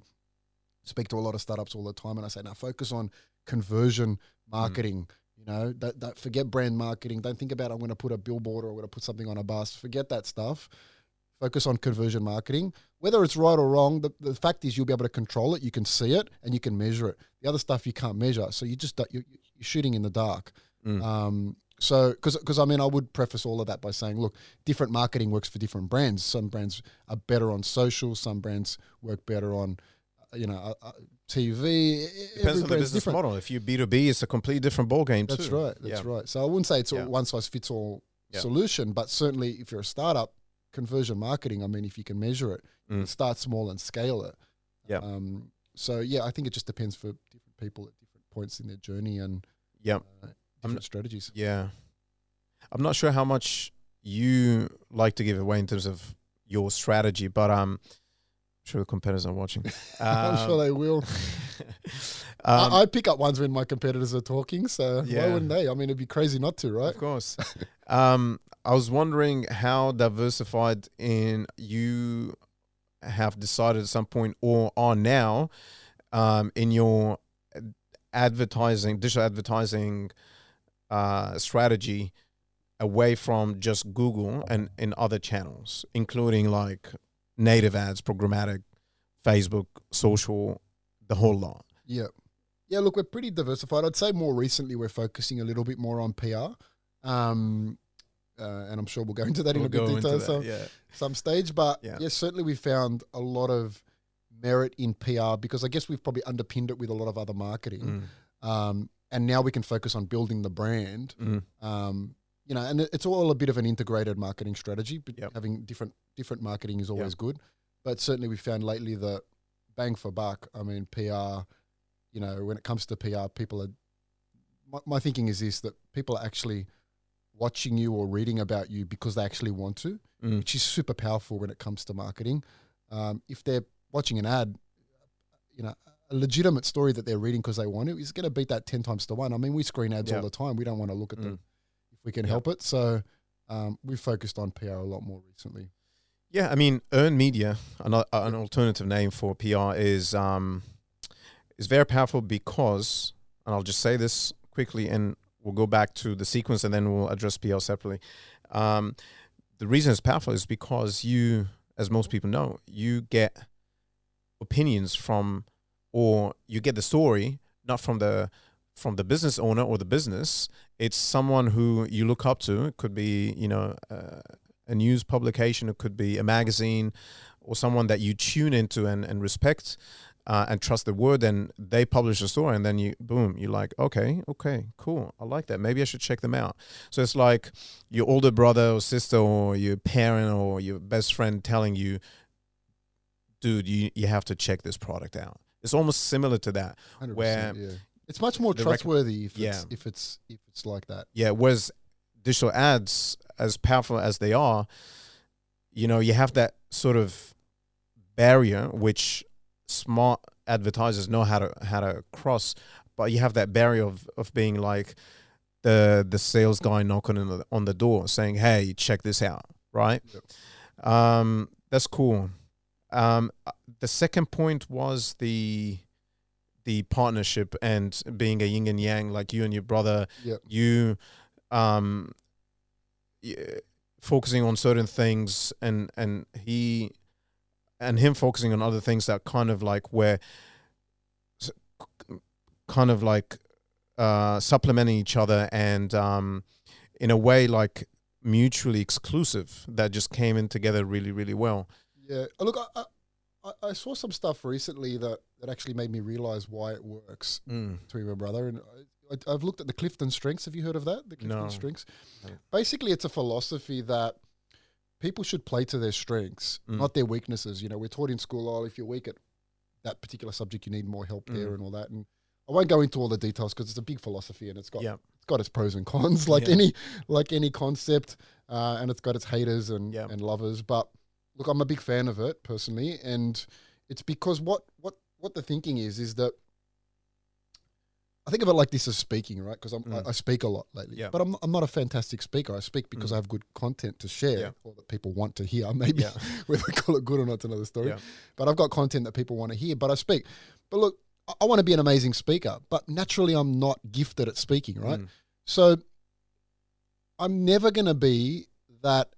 [SPEAKER 2] speak to a lot of startups all the time, and I say, now focus on conversion marketing. You know, that, that forget brand marketing. Don't think about I'm going to put a billboard or I'm going to put something on a bus. Forget that stuff. Focus on conversion marketing. Whether it's right or wrong, the, the fact is you'll be able to control it. You can see it and you can measure it. The other stuff you can't measure, so you just don't- you, you're shooting in the dark.
[SPEAKER 1] Mm.
[SPEAKER 2] Um, so, because I mean, I would preface all of that by saying, look, different marketing works for different brands. Some brands are better on social. Some brands work better on, you know, uh, uh, TV.
[SPEAKER 1] depends on the business
[SPEAKER 2] different.
[SPEAKER 1] model if you b2b it's a completely different ball game
[SPEAKER 2] That's
[SPEAKER 1] too
[SPEAKER 2] right. That's
[SPEAKER 1] yeah.
[SPEAKER 2] right. So I wouldn't say it's a
[SPEAKER 1] Yeah.
[SPEAKER 2] one size fits all
[SPEAKER 1] Yeah.
[SPEAKER 2] solution, but certainly if you're a startup, conversion marketing. I mean, if you can measure it, you can
[SPEAKER 1] Mm.
[SPEAKER 2] start small and scale it.
[SPEAKER 1] Yeah.
[SPEAKER 2] Um, so yeah, I think it just depends for different people at different points in their journey and
[SPEAKER 1] yeah
[SPEAKER 2] uh, different strategies.
[SPEAKER 1] Yeah. I'm not sure how much you like to give away in terms of your strategy, but um, I'm sure the competitors are watching. *laughs*
[SPEAKER 2] I'm sure
[SPEAKER 1] Um,
[SPEAKER 2] they will. *laughs*
[SPEAKER 1] um,
[SPEAKER 2] I, I pick up ones when my competitors are talking, so
[SPEAKER 1] Yeah.
[SPEAKER 2] why wouldn't they? I mean, it'd be crazy not to, right?
[SPEAKER 1] Of course. *laughs* um, I was wondering how diversified in you have decided at some point or are now um, in your advertising, digital advertising uh, strategy away from just Google and in other channels, including like native ads, programmatic, Facebook, social, the whole lot.
[SPEAKER 2] Yeah. Yeah, look, we're pretty diversified. I'd say more recently we're focusing a little bit more on PR. Um, uh, and I'm sure we'll go into that
[SPEAKER 1] We'll
[SPEAKER 2] in a bit
[SPEAKER 1] go
[SPEAKER 2] of
[SPEAKER 1] into
[SPEAKER 2] detail some,
[SPEAKER 1] yeah.
[SPEAKER 2] some stage. But
[SPEAKER 1] Yeah.
[SPEAKER 2] yeah. certainly we found a lot of merit in PR because I guess we've probably underpinned it with a lot of other marketing.
[SPEAKER 1] Mm,
[SPEAKER 2] Um, and now we can focus on building the brand.
[SPEAKER 1] mm,
[SPEAKER 2] Um, you know, and it's all a bit of an integrated marketing strategy. But
[SPEAKER 1] Yep.
[SPEAKER 2] having different different marketing is
[SPEAKER 1] Yep.
[SPEAKER 2] always good. But certainly we found lately that bang for buck. I mean, PR. You know, when it comes to PR, people are. My, my thinking is this: that people are actually watching you or reading about you because they actually want to,
[SPEAKER 1] mm.
[SPEAKER 2] which is super powerful when it comes to marketing. Um, if they're watching an ad, you know, a legitimate story that they're reading because they want to is going to beat that 10 times to one. I mean, we screen ads
[SPEAKER 1] Yeah.
[SPEAKER 2] all the time. We don't want to look at
[SPEAKER 1] Mm.
[SPEAKER 2] them we can
[SPEAKER 1] Yeah.
[SPEAKER 2] help it. So um, we've focused on PR a lot more recently.
[SPEAKER 1] Yeah, I mean, earned media, an, uh, an alternative name for PR, is um, is very powerful because, and I'll just say this quickly, and we'll go back to the sequence, and then we'll address PR separately. Um, the reason it's powerful is because you, as most people know, you get opinions from, or you get the story not from the from the business owner or the business. It's someone who you look up to. It could be, you know. Uh, a news publication, it could be a magazine, or someone that you tune into and, and respect uh, and trust the word, and they publish a story, and then you, boom, you're like, okay, okay, cool, I like that. Maybe I should check them out. So it's like your older brother or sister or your parent or your best friend telling you, dude, you, you have to check this product out. It's almost similar to that. Where
[SPEAKER 2] yeah. It's much more
[SPEAKER 1] the rec-
[SPEAKER 2] trustworthy if,
[SPEAKER 1] Yeah.
[SPEAKER 2] it's, if it's if it's like that.
[SPEAKER 1] Yeah, whereas digital ads, as powerful as they are, you know, you have that sort of barrier which smart advertisers know how to how to cross, but you have that barrier of of being like the the sales guy knocking on the, on the door saying, "Hey, check this out," right? Um, that's cool. Um, uh, the second point was the the partnership and being a yin and yang, like you and your brother
[SPEAKER 2] Yep.
[SPEAKER 1] you um focusing on certain things and and he and him focusing on other things that kind of like where kind of like uh supplementing each other and um in a way like mutually exclusive that just came in together really really well
[SPEAKER 2] Yeah. Look, I, I, I saw some stuff recently that, that actually made me realize why it works between my brother and I, I, I've looked at the Clifton strengths. Have you heard of that? The Clifton
[SPEAKER 1] No.
[SPEAKER 2] strengths.
[SPEAKER 1] No.
[SPEAKER 2] Basically, it's a philosophy that people should play to their strengths,
[SPEAKER 1] Mm.
[SPEAKER 2] not their weaknesses. You know, we're taught in school, oh, if you're weak at that particular subject, you need more help there
[SPEAKER 1] Mm.
[SPEAKER 2] and all that. And I won't go into all the details because it's a big philosophy and it's got
[SPEAKER 1] Yeah.
[SPEAKER 2] it's got its pros and cons, *laughs* like any like any concept, uh, and it's got its haters and
[SPEAKER 1] Yeah.
[SPEAKER 2] and lovers. But look, I'm a big fan of it personally, and it's because what what what the thinking is is that I think of it like this as speaking, right? Because
[SPEAKER 1] Mm.
[SPEAKER 2] I, I speak a lot lately,
[SPEAKER 1] Yeah.
[SPEAKER 2] but I'm I'm not a fantastic speaker. I speak because
[SPEAKER 1] Mm.
[SPEAKER 2] I have good content to share,
[SPEAKER 1] Yeah.
[SPEAKER 2] or that people want to hear. *laughs* Maybe
[SPEAKER 1] Yeah. *laughs*
[SPEAKER 2] whether they call it good or not, is another story. But I've got content that people want to hear. But I speak. But look, I, I want to be an amazing speaker, but naturally I'm not gifted at speaking, right?
[SPEAKER 1] Mm.
[SPEAKER 2] So I'm never going to be that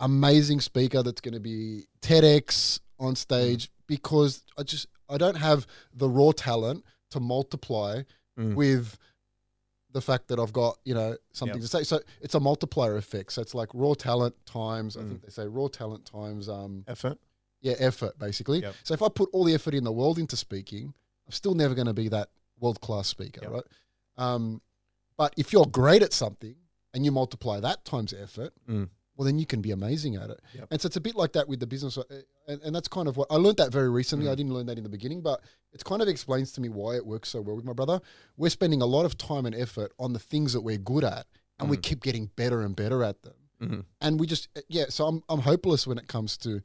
[SPEAKER 2] amazing speaker that's going to be TEDx on stage because I just I don't have the raw talent to multiply
[SPEAKER 1] Mm.
[SPEAKER 2] with the fact that I've got you know something
[SPEAKER 1] Yep.
[SPEAKER 2] to say. So it's a multiplier effect. So it's like raw talent times I
[SPEAKER 1] Mm.
[SPEAKER 2] think they say raw talent times um
[SPEAKER 1] effort
[SPEAKER 2] yeah effort basically.
[SPEAKER 1] Yep.
[SPEAKER 2] So if I put all the effort in the world into speaking, I'm still never going to be that world class speaker,
[SPEAKER 1] Yep.
[SPEAKER 2] right? Um, but if you're great at something and you multiply that times effort,
[SPEAKER 1] Mm.
[SPEAKER 2] Well, then you can be amazing at it.
[SPEAKER 1] Yep.
[SPEAKER 2] And so it's a bit like that with the business. uh, And, and that's kind of what I learned that very recently.
[SPEAKER 1] Mm.
[SPEAKER 2] I didn't learn that in the beginning, but it's kind of explains to me why it works so well with my brother. We're spending a lot of time and effort on the things that we're good at, and we
[SPEAKER 1] Mm.
[SPEAKER 2] keep getting better and better at them.
[SPEAKER 1] Mhm.
[SPEAKER 2] And we just, uh, yeah, so I'm, I'm hopeless when it comes to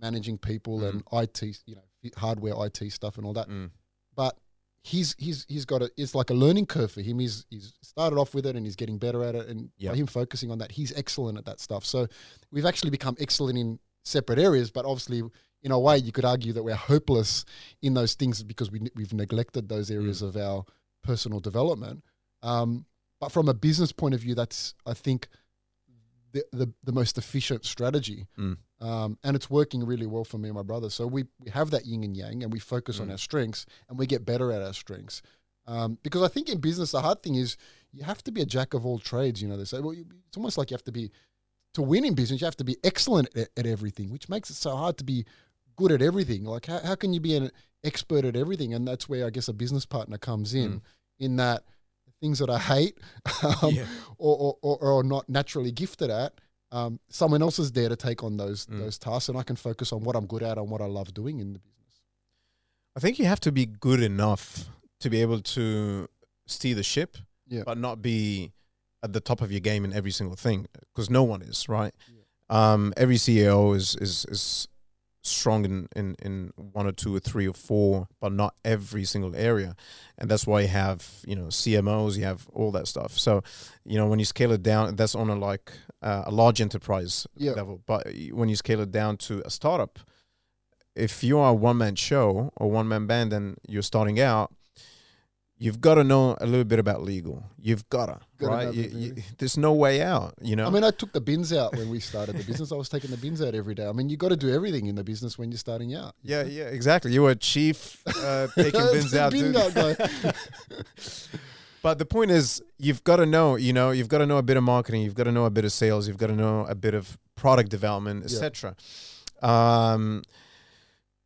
[SPEAKER 2] managing people
[SPEAKER 1] Mm.
[SPEAKER 2] and IT, you know, hardware, IT stuff and all that
[SPEAKER 1] Mm.
[SPEAKER 2] but he's he's he's got a it's like a learning curve for him. He's he's started off with it and he's getting better at it. And
[SPEAKER 1] Yep.
[SPEAKER 2] by him focusing on that, he's excellent at that stuff. So we've actually become excellent in separate areas, but obviously. In a way, you could argue that we're hopeless in those things because we we've neglected those areas
[SPEAKER 1] Mm.
[SPEAKER 2] of our personal development. Um, but from a business point of view, that's I think the the, the most efficient strategy.
[SPEAKER 1] Mm.
[SPEAKER 2] Um, and it's working really well for me and my brother. So we, we have that yin and yang, and we focus on
[SPEAKER 1] Mm.
[SPEAKER 2] our strengths, and we get better at our strengths. Um, because I think in business, the hard thing is you have to be a jack of all trades. You know, they say, well, you, it's almost like you have to be to win in business. You have to be excellent at, at everything, which makes it so hard to be good at everything. Like, how, how can you be an expert at everything? And that's where I guess a business partner comes in,
[SPEAKER 1] Mm.
[SPEAKER 2] in that things that I hate *laughs* um,
[SPEAKER 1] Yeah.
[SPEAKER 2] or, or, or, or not naturally gifted at, um, someone else is there to take on those
[SPEAKER 1] Mm.
[SPEAKER 2] those tasks, and I can focus on what I'm good at and what I love doing in the business.
[SPEAKER 1] I think you have to be good enough to be able to steer the ship,
[SPEAKER 2] Yeah.
[SPEAKER 1] but not be at the top of your game in every single thing because no one is right. Um, every CEO is is is strong in, in in one or two or three or four, but not every single area, and that's why you have you know CMOs, you have all that stuff. So, you know when you scale it down, that's on a like uh, a large enterprise
[SPEAKER 2] Yeah.
[SPEAKER 1] level, but when you scale it down to a startup, if you are a one man show or one man band and you're starting out, you've got to know a little bit about legal. You've got to,
[SPEAKER 2] Gotta
[SPEAKER 1] right? You, you, there's no way out, you know?
[SPEAKER 2] I mean, I took the bins out when we started the business. I was taking the bins out every day. I mean, you've got to do everything in the business when you're starting out. you
[SPEAKER 1] yeah,
[SPEAKER 2] know?
[SPEAKER 1] yeah, exactly. You were chief uh, *laughs* taking bins out.
[SPEAKER 2] Bin
[SPEAKER 1] dude.
[SPEAKER 2] out guy. *laughs*
[SPEAKER 1] But the point is, you've got to know, you know, you've got to know a bit of marketing, you've got to know a bit of sales, you've got to know a bit of product development,
[SPEAKER 2] Yeah.
[SPEAKER 1] etc. Um,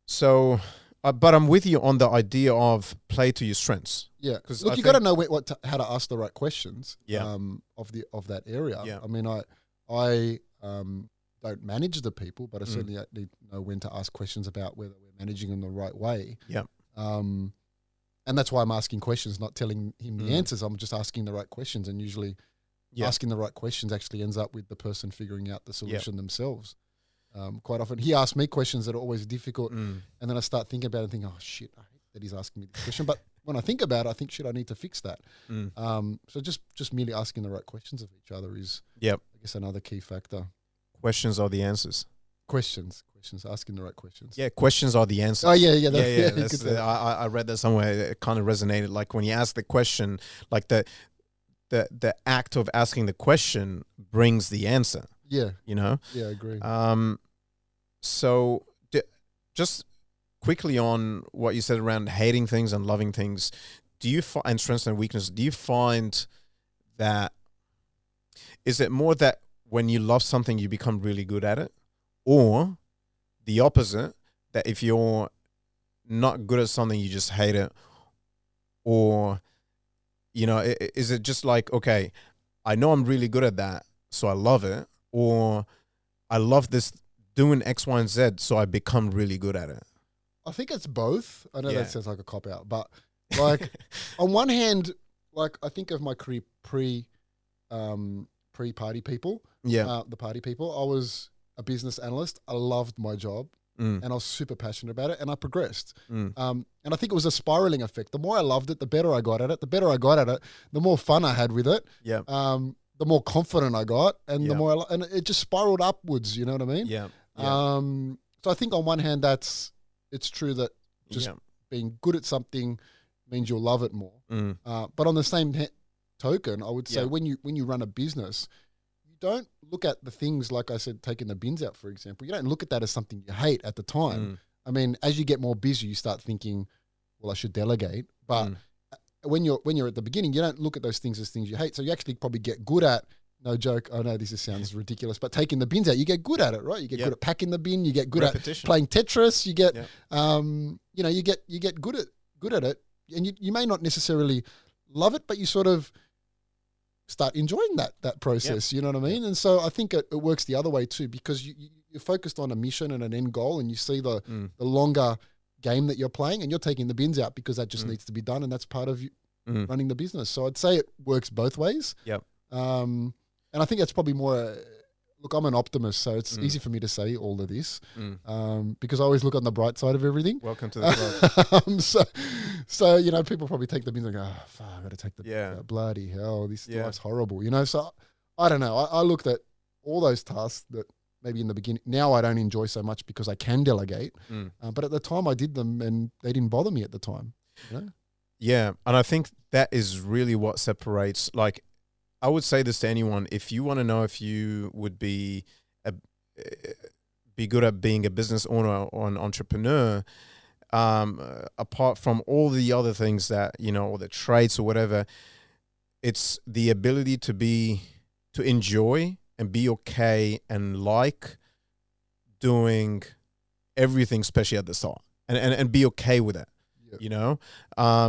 [SPEAKER 1] so, uh, but I'm with you on the idea of play to your strengths.
[SPEAKER 2] Yeah,
[SPEAKER 1] 'Cause
[SPEAKER 2] look,
[SPEAKER 1] I
[SPEAKER 2] you got to know what, to, how to ask the right questions.
[SPEAKER 1] Yeah.
[SPEAKER 2] Um, of the of that area.
[SPEAKER 1] Yeah.
[SPEAKER 2] I mean, I I um don't manage the people, but I
[SPEAKER 1] Mm.
[SPEAKER 2] certainly need to know when to ask questions about whether we're managing them the right way.
[SPEAKER 1] Yeah.
[SPEAKER 2] Um, and that's why I'm asking questions, not telling him the
[SPEAKER 1] Mm.
[SPEAKER 2] answers. I'm just asking the right questions, and usually
[SPEAKER 1] Yeah.
[SPEAKER 2] asking the right questions actually ends up with the person figuring out the solution themselves. Um, quite often, he asks me questions that are always difficult,
[SPEAKER 1] Mm.
[SPEAKER 2] and then I start thinking about it and think, oh shit, I hate that he's asking me this question. But *laughs* when I think about it, I think, shit, I need to fix that.
[SPEAKER 1] Mm.
[SPEAKER 2] Um, so just just merely asking the right questions of each other is,
[SPEAKER 1] Yep.
[SPEAKER 2] I guess, another key factor.
[SPEAKER 1] Questions are the answers.
[SPEAKER 2] Questions, questions, asking the right questions.
[SPEAKER 1] Yeah, questions are the answers.
[SPEAKER 2] Oh yeah, yeah,
[SPEAKER 1] yeah,
[SPEAKER 2] that,
[SPEAKER 1] yeah. *laughs* that's
[SPEAKER 2] could that.
[SPEAKER 1] I, I- I read that somewhere. It kind of resonated. Like when you ask the question, like the the the act of asking the question brings the answer.
[SPEAKER 2] Yeah,
[SPEAKER 1] You know.
[SPEAKER 2] yeah, I agree.
[SPEAKER 1] Um, so d- just quickly on what you said around hating things and loving things. Do you find and strengths and weaknesses? Do you find that is it more that when you love something you become really good at it, or the opposite that if you're not good at something you just hate it, or you know, is it just like okay, I know I'm really good at that, so I love it, or I love this doing X, Y, and Z, so I become really good at it.
[SPEAKER 2] I think it's both. I know
[SPEAKER 1] Yeah.
[SPEAKER 2] that sounds like a cop out, but like *laughs* on one hand, like I think of my career pre, um, pre party people,
[SPEAKER 1] yeah,
[SPEAKER 2] uh, the party people. I was a business analyst. I loved my job,
[SPEAKER 1] Mm,
[SPEAKER 2] and I was super passionate about it, and I progressed.
[SPEAKER 1] mm,
[SPEAKER 2] Um, and I think it was a spiraling effect. The more I loved it, the better I got at it. The better I got at it, the more fun I had with it.
[SPEAKER 1] yeah,
[SPEAKER 2] Um, the more confident I got, and
[SPEAKER 1] Yeah.
[SPEAKER 2] the more I, and it just spiraled upwards. You know what I mean?
[SPEAKER 1] yeah, yeah,
[SPEAKER 2] Um, so I think on one hand, that's it's true that just
[SPEAKER 1] yeah.
[SPEAKER 2] being good at something means you'll love it more.
[SPEAKER 1] Mm,
[SPEAKER 2] Uh, but on the same he- token, I would say when you when you run a business, you don't look at the things like I said, taking the bins out, for example. You don't look at that as something you hate at the time.
[SPEAKER 1] mm,
[SPEAKER 2] I mean, as you get more busy, you start thinking, well, I should delegate. But
[SPEAKER 1] mm.
[SPEAKER 2] When you're when you're at the beginning, you don't look at those things as things you hate. So you actually probably get good at. No joke. I know this is, sounds *laughs* ridiculous, but taking the bins out, you get good at it, right? You get
[SPEAKER 1] Yep.
[SPEAKER 2] good at packing the bin. You get good at playing Tetris. You get,
[SPEAKER 1] Yep.
[SPEAKER 2] um, you know, you get you get good at good at it, and you you may not necessarily love it, but you sort of start enjoying that that process. You know what I mean? And so I think it, it works the other way too, because you, you you're focused on a mission and an end goal, and you see the
[SPEAKER 1] Mm,
[SPEAKER 2] the longer game that you're playing, and you're taking the bins out because that just
[SPEAKER 1] Mm.
[SPEAKER 2] needs to be done, and that's part of
[SPEAKER 1] mm.
[SPEAKER 2] running the business. So I'd say it works both ways.
[SPEAKER 1] Yep.
[SPEAKER 2] Um, and I think that's probably more. Uh, look, I'm an optimist, so it's
[SPEAKER 1] Mm.
[SPEAKER 2] easy for me to say all of this
[SPEAKER 1] Mm.
[SPEAKER 2] um, because I always look on the bright side of everything.
[SPEAKER 1] Welcome to the *laughs* club.
[SPEAKER 2] um, so, so you know, people probably take the bins and go, oh, fuck, I got to take the
[SPEAKER 1] Yeah.
[SPEAKER 2] yeah. bloody hell, this
[SPEAKER 1] Yeah.
[SPEAKER 2] life's horrible, you know. So I don't know. I, I looked at all those tasks that maybe in the beginning now I don't enjoy so much because I can delegate,
[SPEAKER 1] Mm.
[SPEAKER 2] uh, but at the time I did them and they didn't bother me at the time. You know?
[SPEAKER 1] Yeah, and I think that is really what separates. Like, I would say this to anyone: if you want to know if you would be a be good at being a business owner or an entrepreneur, um, apart from all the other things that you know, or the traits or whatever, it's the ability to be to enjoy and be okay and like doing everything, especially at the start, and and, and be okay with it.
[SPEAKER 2] Yeah.
[SPEAKER 1] You know,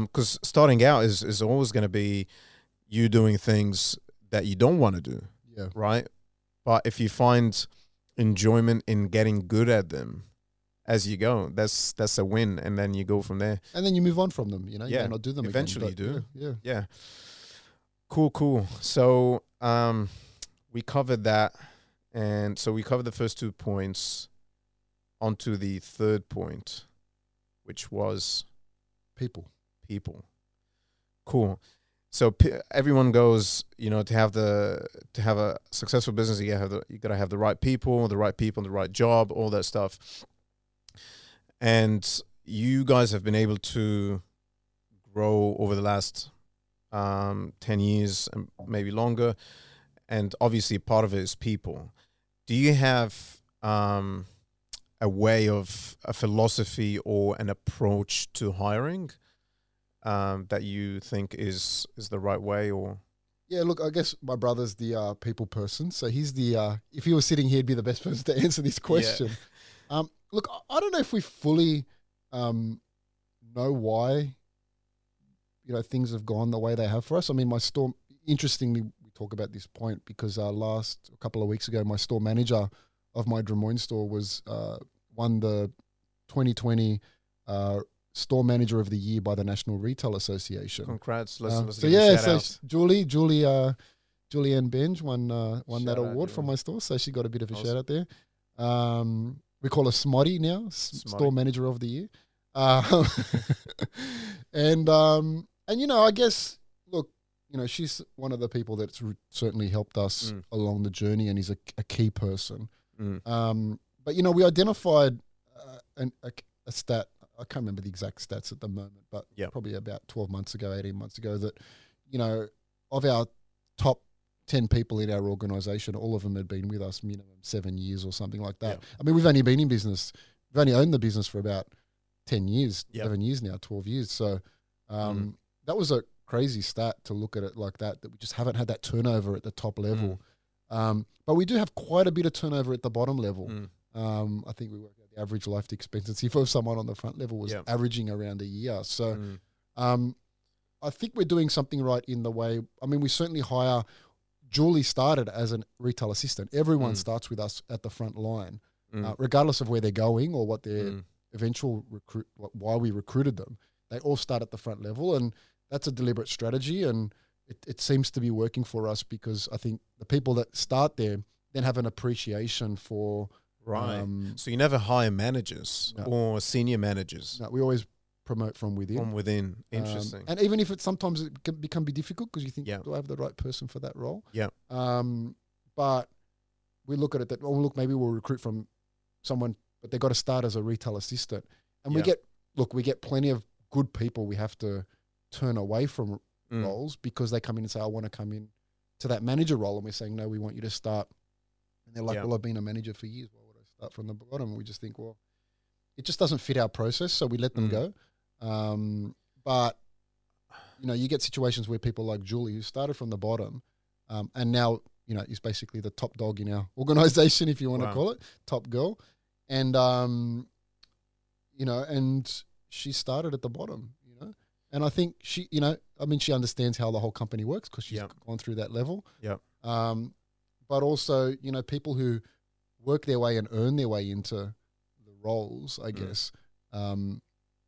[SPEAKER 1] because starting out is is always going to be you doing things that you don't want to do,
[SPEAKER 2] Yeah.
[SPEAKER 1] right? But if you find enjoyment in getting good at them as you go, that's that's a win, and then you go from there.
[SPEAKER 2] And then you move on from them. You know,
[SPEAKER 1] Yeah.
[SPEAKER 2] may not do them.
[SPEAKER 1] Eventually
[SPEAKER 2] again,
[SPEAKER 1] you
[SPEAKER 2] but Yeah. yeah.
[SPEAKER 1] Yeah. Cool, cool. So um we covered that and so we covered the first two points onto the third point which was
[SPEAKER 2] People.
[SPEAKER 1] people. Cool. So p- everyone goes, you know, to have the to have a successful business, you gotta have the you gotta have the right people, the right people, the right job, all that stuff. And you guys have been able to grow over the last um, ten years and maybe longer, and obviously part of it is people. Do you have um, a way of a philosophy or an approach to hiring um, that you think is is the right way or
[SPEAKER 2] Yeah, look, I guess my brother's the uh, people person, so he's the. Uh, if he was sitting here, he'd be the best *laughs* person to answer this question. Um, look, I- don't know if we fully um, know why, you know, things have gone the way they have for us. I mean, my store. Interestingly, talk about this point because uh, last a couple of weeks ago, my store manager of my Moines store was uh, won the 2020 uh, store manager of the year by the National Retail Association.
[SPEAKER 1] congrats let's,
[SPEAKER 2] Uh,
[SPEAKER 1] let's
[SPEAKER 2] so yeah, so
[SPEAKER 1] out.
[SPEAKER 2] Julie, Julie, uh, Julianne Benj won uh, won that
[SPEAKER 1] Shout out,
[SPEAKER 2] award from my store, so she got a bit of a
[SPEAKER 1] Awesome.
[SPEAKER 2] shout out there. Um, we call her Smotty now,
[SPEAKER 1] Smotty.
[SPEAKER 2] store manager of the year. *laughs* And um, and you know, I guess you know, she's one of the people that's re- certainly helped us
[SPEAKER 1] Mm.
[SPEAKER 2] along the journey, and is a, a key person.
[SPEAKER 1] Mm,
[SPEAKER 2] Um, but you know, we identified uh, an, a, a stat. I can't remember the exact stats at the moment, but
[SPEAKER 1] Yep.
[SPEAKER 2] probably about twelve months ago, eighteen months ago, that you know, of our top ten people in our organisation, all of them had been with us minimum seven years or something like that.
[SPEAKER 1] Yep.
[SPEAKER 2] I mean, we've only been in business, we've only owned the business for about ten years,
[SPEAKER 1] Yep.
[SPEAKER 2] eleven years now, twelve years. So um, that was a crazy stat to look at it like that. That we just haven't had that turnover at the top level. Um, but we do have quite a bit of turnover at the bottom level.
[SPEAKER 1] mm,
[SPEAKER 2] Um, I think we worked out the average life expectancy for someone on the front level was
[SPEAKER 1] Yeah.
[SPEAKER 2] averaging around a year. So
[SPEAKER 1] mm,
[SPEAKER 2] um, I think we're doing something right in the way. I mean, we certainly hire. Julie started as a retail assistant. Everyone
[SPEAKER 1] Mm.
[SPEAKER 2] starts with us at the front line,
[SPEAKER 1] mm,
[SPEAKER 2] uh, regardless of where they're going or what their
[SPEAKER 1] mm.
[SPEAKER 2] eventual recruit, why we recruited them. They all start at the front level, and that's a deliberate strategy. And it, it seems to be working for us because I think the people that start there then have an appreciation for
[SPEAKER 1] right
[SPEAKER 2] um,
[SPEAKER 1] so you never hire managers
[SPEAKER 2] No.
[SPEAKER 1] or senior managers
[SPEAKER 2] no, we always promote from within.
[SPEAKER 1] from within
[SPEAKER 2] Um,
[SPEAKER 1] interesting
[SPEAKER 2] and even if it sometimes it can become be difficult because you think,
[SPEAKER 1] Yeah.
[SPEAKER 2] do I have the right person for that role?
[SPEAKER 1] Yeah.
[SPEAKER 2] Um, but we look at it that, oh, look, maybe we'll recruit from someone, but they've got to start as a retail assistant. And we get, look, we get plenty of good people we have to turn away from
[SPEAKER 1] Mm,
[SPEAKER 2] roles because they come in and say, I want to come in to that manager role. And we're saying, no, we want you to start. And they're like,
[SPEAKER 1] Yeah.
[SPEAKER 2] well, I've been a manager for years. Why would I start from the bottom? And we just think, well, it just doesn't fit our process. So we let them
[SPEAKER 1] Mm.
[SPEAKER 2] go. Um, but, you know, you get situations where people like Julie, who started from the bottom um, and now, you know, is basically the top dog in our *laughs* organization, if you want
[SPEAKER 1] Wow.
[SPEAKER 2] to call it, top girl. And, um, you know, and she started at the bottom. And I think she, you know, I mean, she understands how the whole company works because she's
[SPEAKER 1] Yep.
[SPEAKER 2] gone through that level.
[SPEAKER 1] Yep.
[SPEAKER 2] Um, but also, you know, people who work their way and earn their way into the roles, I
[SPEAKER 1] Mm.
[SPEAKER 2] guess, um,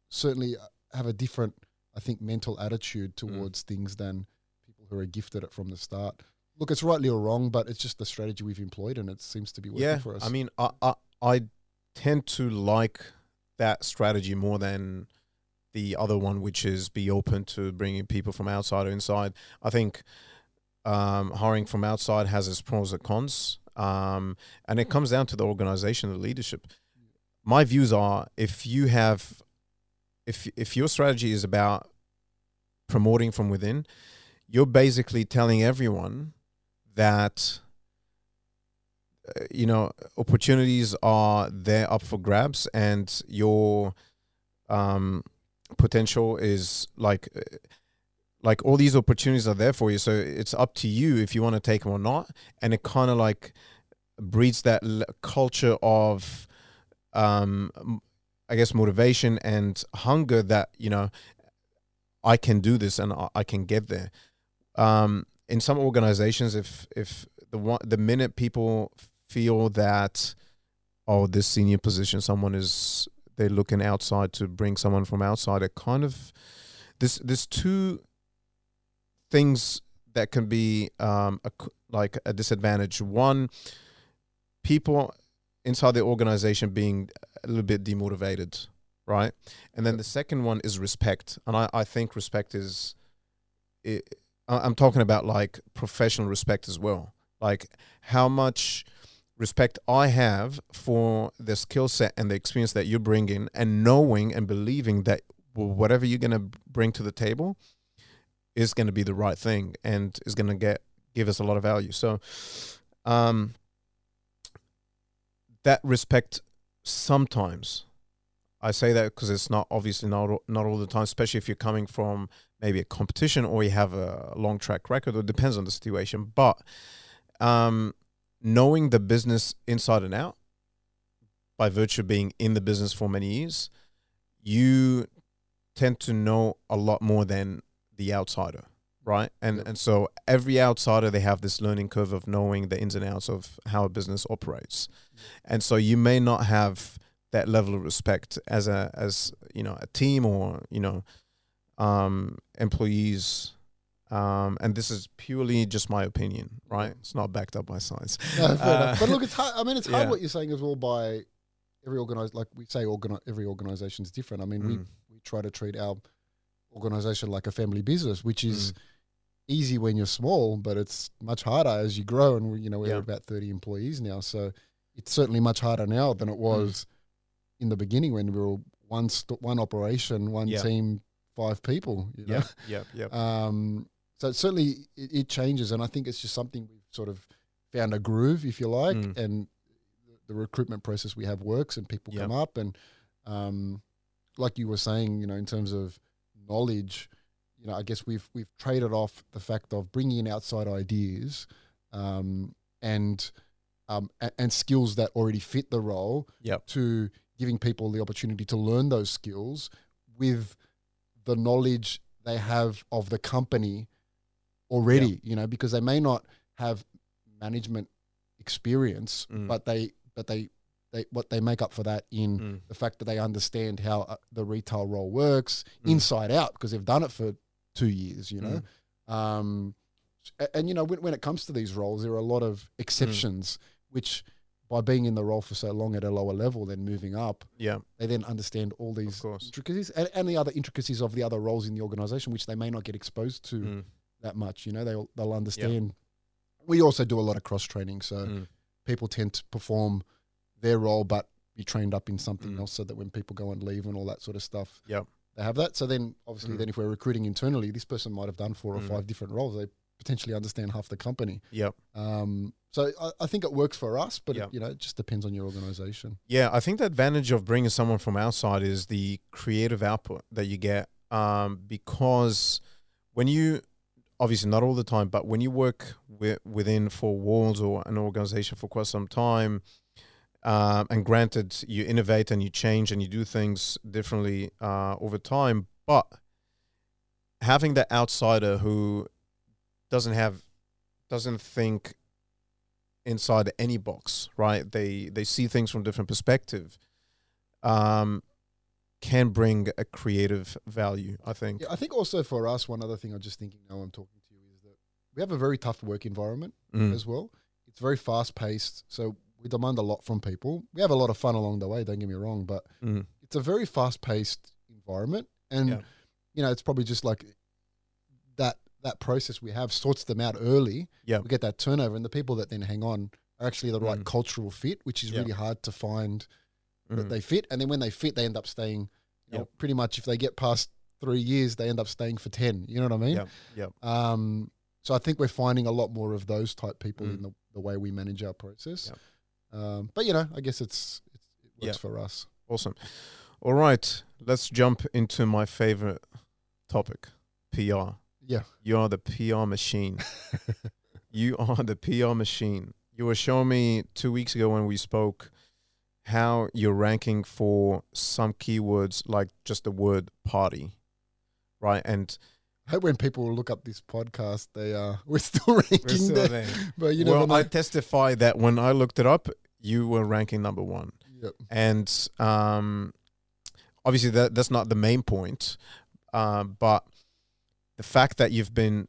[SPEAKER 2] certainly have a different, I think, mental attitude
[SPEAKER 1] Mm.
[SPEAKER 2] towards things than people who are gifted it from the start. Look, it's rightly or wrong, but it's just the strategy we've employed, and it seems to be working
[SPEAKER 1] yeah
[SPEAKER 2] for us.
[SPEAKER 1] i mean I, I i tend to like that strategy more than the other one which is be open to bringing people from outside or inside. I think um, hiring from outside has its pros and cons um, and it comes down to the organization the leadership. My views are if you have if if your strategy is about promoting from within you're basically telling everyone that uh, you know opportunities are there up for grabs and your um potential is like uh, like all these opportunities are there for you. So it's up to you if you want to take them or not. And it kind of like breeds that l- culture of um i guess motivation and hunger that you know i can do this and i, I can get there. Um in some organizations if if the one the minute people feel that oh this senior position someone is they're looking outside to bring someone from outside it kind of this there's two things that can be um a, like a disadvantage. One people inside the organization being a little bit demotivated right? And then the second one is respect. And i i think respect is it, i'm talking about like professional respect as well. Like how much respect I have for the skill set and the experience that you bring in, and knowing and believing that whatever you're going to bring to the table is going to be the right thing and is going to get give us a lot of value. So, um, that respect sometimes. I say that because it's not obviously not not all the time, especially if you're coming from maybe a competition or you have a long track record. Or it depends on the situation, but um, knowing the business inside and out by virtue of being in the business for many years, you tend to know a lot more than the outsider, right? And
[SPEAKER 2] Yep.
[SPEAKER 1] and so every outsider they have this learning curve of knowing the ins and outs of how a business operates, and so you may not have that level of respect as a as you know a team or you know um, employees. Um, and this is purely just my opinion, right? It's not backed up by science.
[SPEAKER 2] No,
[SPEAKER 1] Uh.
[SPEAKER 2] But look, it's hard. I mean, it's hard
[SPEAKER 1] yeah.
[SPEAKER 2] what you're saying as well. By every organized, like we say, organi- every organization is different. I mean, we
[SPEAKER 1] Mm,
[SPEAKER 2] we try to treat our organization like a family business, which is
[SPEAKER 1] Mm.
[SPEAKER 2] easy when you're small, but it's much harder as you grow. And we, you know, we're
[SPEAKER 1] Yeah.
[SPEAKER 2] about 30 employees now, so it's certainly much harder now than
[SPEAKER 1] Mm.
[SPEAKER 2] it was in the beginning when we were one st- one operation, one
[SPEAKER 1] Yeah.
[SPEAKER 2] team, five people. You know?
[SPEAKER 1] Yep, yep, yep. *laughs*
[SPEAKER 2] Um, so certainly it, it changes, and I think it's just something we've sort of found a groove, if you like,
[SPEAKER 1] Mm.
[SPEAKER 2] and the recruitment process we have works, and people
[SPEAKER 1] Yep.
[SPEAKER 2] come up, and um, like you were saying, you know, in terms of knowledge, you know, I guess we've we've traded off the fact of bringing in outside ideas, um, and um, and, and skills that already fit the role,
[SPEAKER 1] Yep.
[SPEAKER 2] to giving people the opportunity to learn those skills with the knowledge they have of the company already, you know, because they may not have management experience,
[SPEAKER 1] Mm.
[SPEAKER 2] but they but they they what they make up for that in
[SPEAKER 1] Mm.
[SPEAKER 2] the fact that they understand how uh, the retail role works
[SPEAKER 1] Mm.
[SPEAKER 2] inside out because they've done it for two years, you know. Um, a- and you know when, when it comes to these roles, there are a lot of exceptions, which by being in the role for so long at a lower level, then moving up,
[SPEAKER 1] Yeah.
[SPEAKER 2] they then understand all these intricacies and, and the other intricacies of the other roles in the organization, which they may not get exposed to
[SPEAKER 1] Mm.
[SPEAKER 2] That much. You know, they'll they'll understand. We also do a lot of cross training, so
[SPEAKER 1] Mm.
[SPEAKER 2] people tend to perform their role, but be trained up in something
[SPEAKER 1] Mm.
[SPEAKER 2] else, so that when people go and leave and all that sort of stuff,
[SPEAKER 1] Yep.
[SPEAKER 2] they have that. So then, obviously,
[SPEAKER 1] Mm.
[SPEAKER 2] then if we're recruiting internally, this person might have done four or
[SPEAKER 1] Mm.
[SPEAKER 2] five different roles. They potentially understand half the company.
[SPEAKER 1] Yep.
[SPEAKER 2] Um, so I, I think it works for us, but
[SPEAKER 1] Yeah.
[SPEAKER 2] it, you know, it just depends on your organization.
[SPEAKER 1] Yeah, I think the advantage of bringing someone from outside is the creative output that you get. Um, because when you, obviously not all the time, but when you work wi- within four walls or an organization for quite some time, um, and granted you innovate and you change and you do things differently uh, over time, but having that outsider who doesn't have, doesn't think inside any box, right? They they see things from different perspective. Um, can bring a creative value, I think.
[SPEAKER 2] Yeah, I think also for us, one other thing I'm just thinking now I'm talking to you is that we have a very tough work environment
[SPEAKER 1] Mm.
[SPEAKER 2] as well. It's very fast paced, so we demand a lot from people. We have a lot of fun along the way, don't get me wrong, but
[SPEAKER 1] Mm.
[SPEAKER 2] it's a very fast paced environment, and
[SPEAKER 1] Yeah.
[SPEAKER 2] you know it's probably just like that that process we have sorts them out early.
[SPEAKER 1] Yeah.
[SPEAKER 2] we get that turnover, and the people that then hang on are actually the right
[SPEAKER 1] Mm.
[SPEAKER 2] cultural fit, which is
[SPEAKER 1] Yeah.
[SPEAKER 2] really hard to find that
[SPEAKER 1] Mm.
[SPEAKER 2] they fit. And then when they fit, they end up staying. You know, pretty much if they get past three years, they end up staying for ten. You know what I mean?
[SPEAKER 1] Yep. Yep.
[SPEAKER 2] Um, so I think we're finding a lot more of those type people
[SPEAKER 1] Mm.
[SPEAKER 2] in the, the way we manage our process.
[SPEAKER 1] Yep.
[SPEAKER 2] Um, but you know, I guess it's, it's it works
[SPEAKER 1] Yeah.
[SPEAKER 2] for us.
[SPEAKER 1] Awesome. All right, let's jump into my favorite topic, PR.
[SPEAKER 2] Yeah.
[SPEAKER 1] You are the PR machine. *laughs* you are the PR machine. You were showing me two weeks ago when we spoke how you're ranking for some keywords like just the word party, right? And
[SPEAKER 2] I hope when people look up this podcast, they uh, *laughs* we're still ranking there. *laughs* But you
[SPEAKER 1] well,
[SPEAKER 2] know.
[SPEAKER 1] I testify that when I looked it up, you were ranking number one.
[SPEAKER 2] Yep.
[SPEAKER 1] and um, obviously that that's not the main point, uh, but the fact that you've been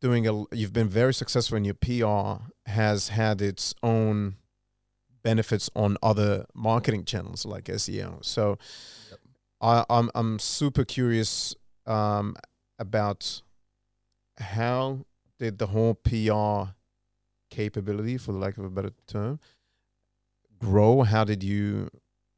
[SPEAKER 1] doing a you've been very successful in your PR has had its own benefits on other marketing channels like SEO. So
[SPEAKER 2] Yep.
[SPEAKER 1] I, I'm I'm super curious um, about how did the whole PR capability, for the lack of a better term, grow? How did you,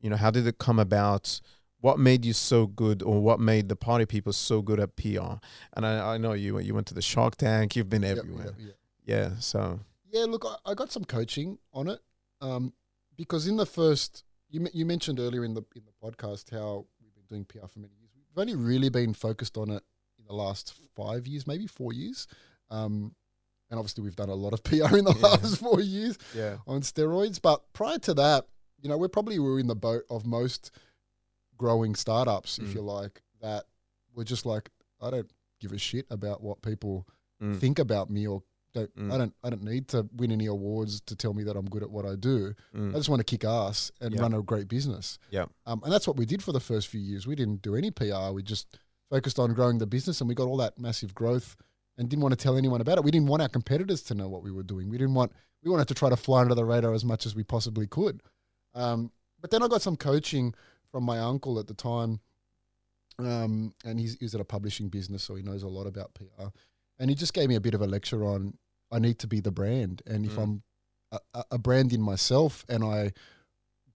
[SPEAKER 1] you know, how did it come about? What made you so good, or what made the party people so good at PR? And I, I know you you went to the Shark Tank. You've been everywhere.
[SPEAKER 2] yep, yep.
[SPEAKER 1] Yeah. So
[SPEAKER 2] Yeah, look, I, I got some coaching on it um, because in the first, you you mentioned earlier in the in the podcast how we've been doing PR for many years. We've only really been focused on it in the last five years, maybe four years, um, and obviously we've done a lot of *laughs* PR in the
[SPEAKER 1] Yeah.
[SPEAKER 2] last four years
[SPEAKER 1] yeah.
[SPEAKER 2] on steroids. But prior to that, you know, we're probably we were in the boat of most growing startups, if
[SPEAKER 1] Mm.
[SPEAKER 2] you like, that were just like, I don't give a shit about what people
[SPEAKER 1] Mm.
[SPEAKER 2] think about me or don't
[SPEAKER 1] Mm.
[SPEAKER 2] I don't I don't need to win any awards to tell me that I'm good at what I do.
[SPEAKER 1] Mm.
[SPEAKER 2] I just want to kick ass and
[SPEAKER 1] Yeah.
[SPEAKER 2] run a great business.
[SPEAKER 1] Yeah.
[SPEAKER 2] Um, and that's what we did for the first few years. We didn't do any PR. We just focused on growing the business and we got all that massive growth and didn't want to tell anyone about it. We didn't want our competitors to know what we were doing. We didn't want we wanted to try to fly under the radar as much as we possibly could. Um, but then I got some coaching from my uncle at the time. Um, and he's, he's at a publishing business, so he knows a lot about PR. And he just gave me a bit of a lecture on I need to be the brand. And if
[SPEAKER 1] Mm.
[SPEAKER 2] I'm a, a- brand in myself and I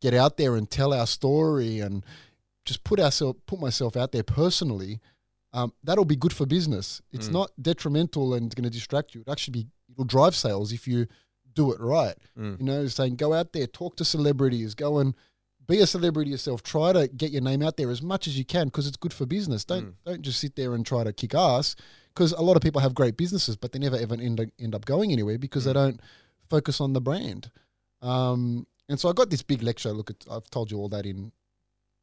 [SPEAKER 2] get out there and tell our story and just put ourselves put myself out there personally, um, that'll be good for business. It's
[SPEAKER 1] Mm.
[SPEAKER 2] not detrimental and going to distract you. It actually be it'll drive sales if you do it right.
[SPEAKER 1] Mm.
[SPEAKER 2] You know, saying go out there, talk to celebrities, go and be a celebrity yourself. Try to get your name out there as much as you can because it's good for business. Don't
[SPEAKER 1] Mm.
[SPEAKER 2] don't just sit there and try to kick ass because a lot of people have great businesses, but they never ever end, end up going anywhere because they
[SPEAKER 1] Mm.
[SPEAKER 2] don't focus on the brand. Um, and so I got this big lecture. Look, at, I've told you all that in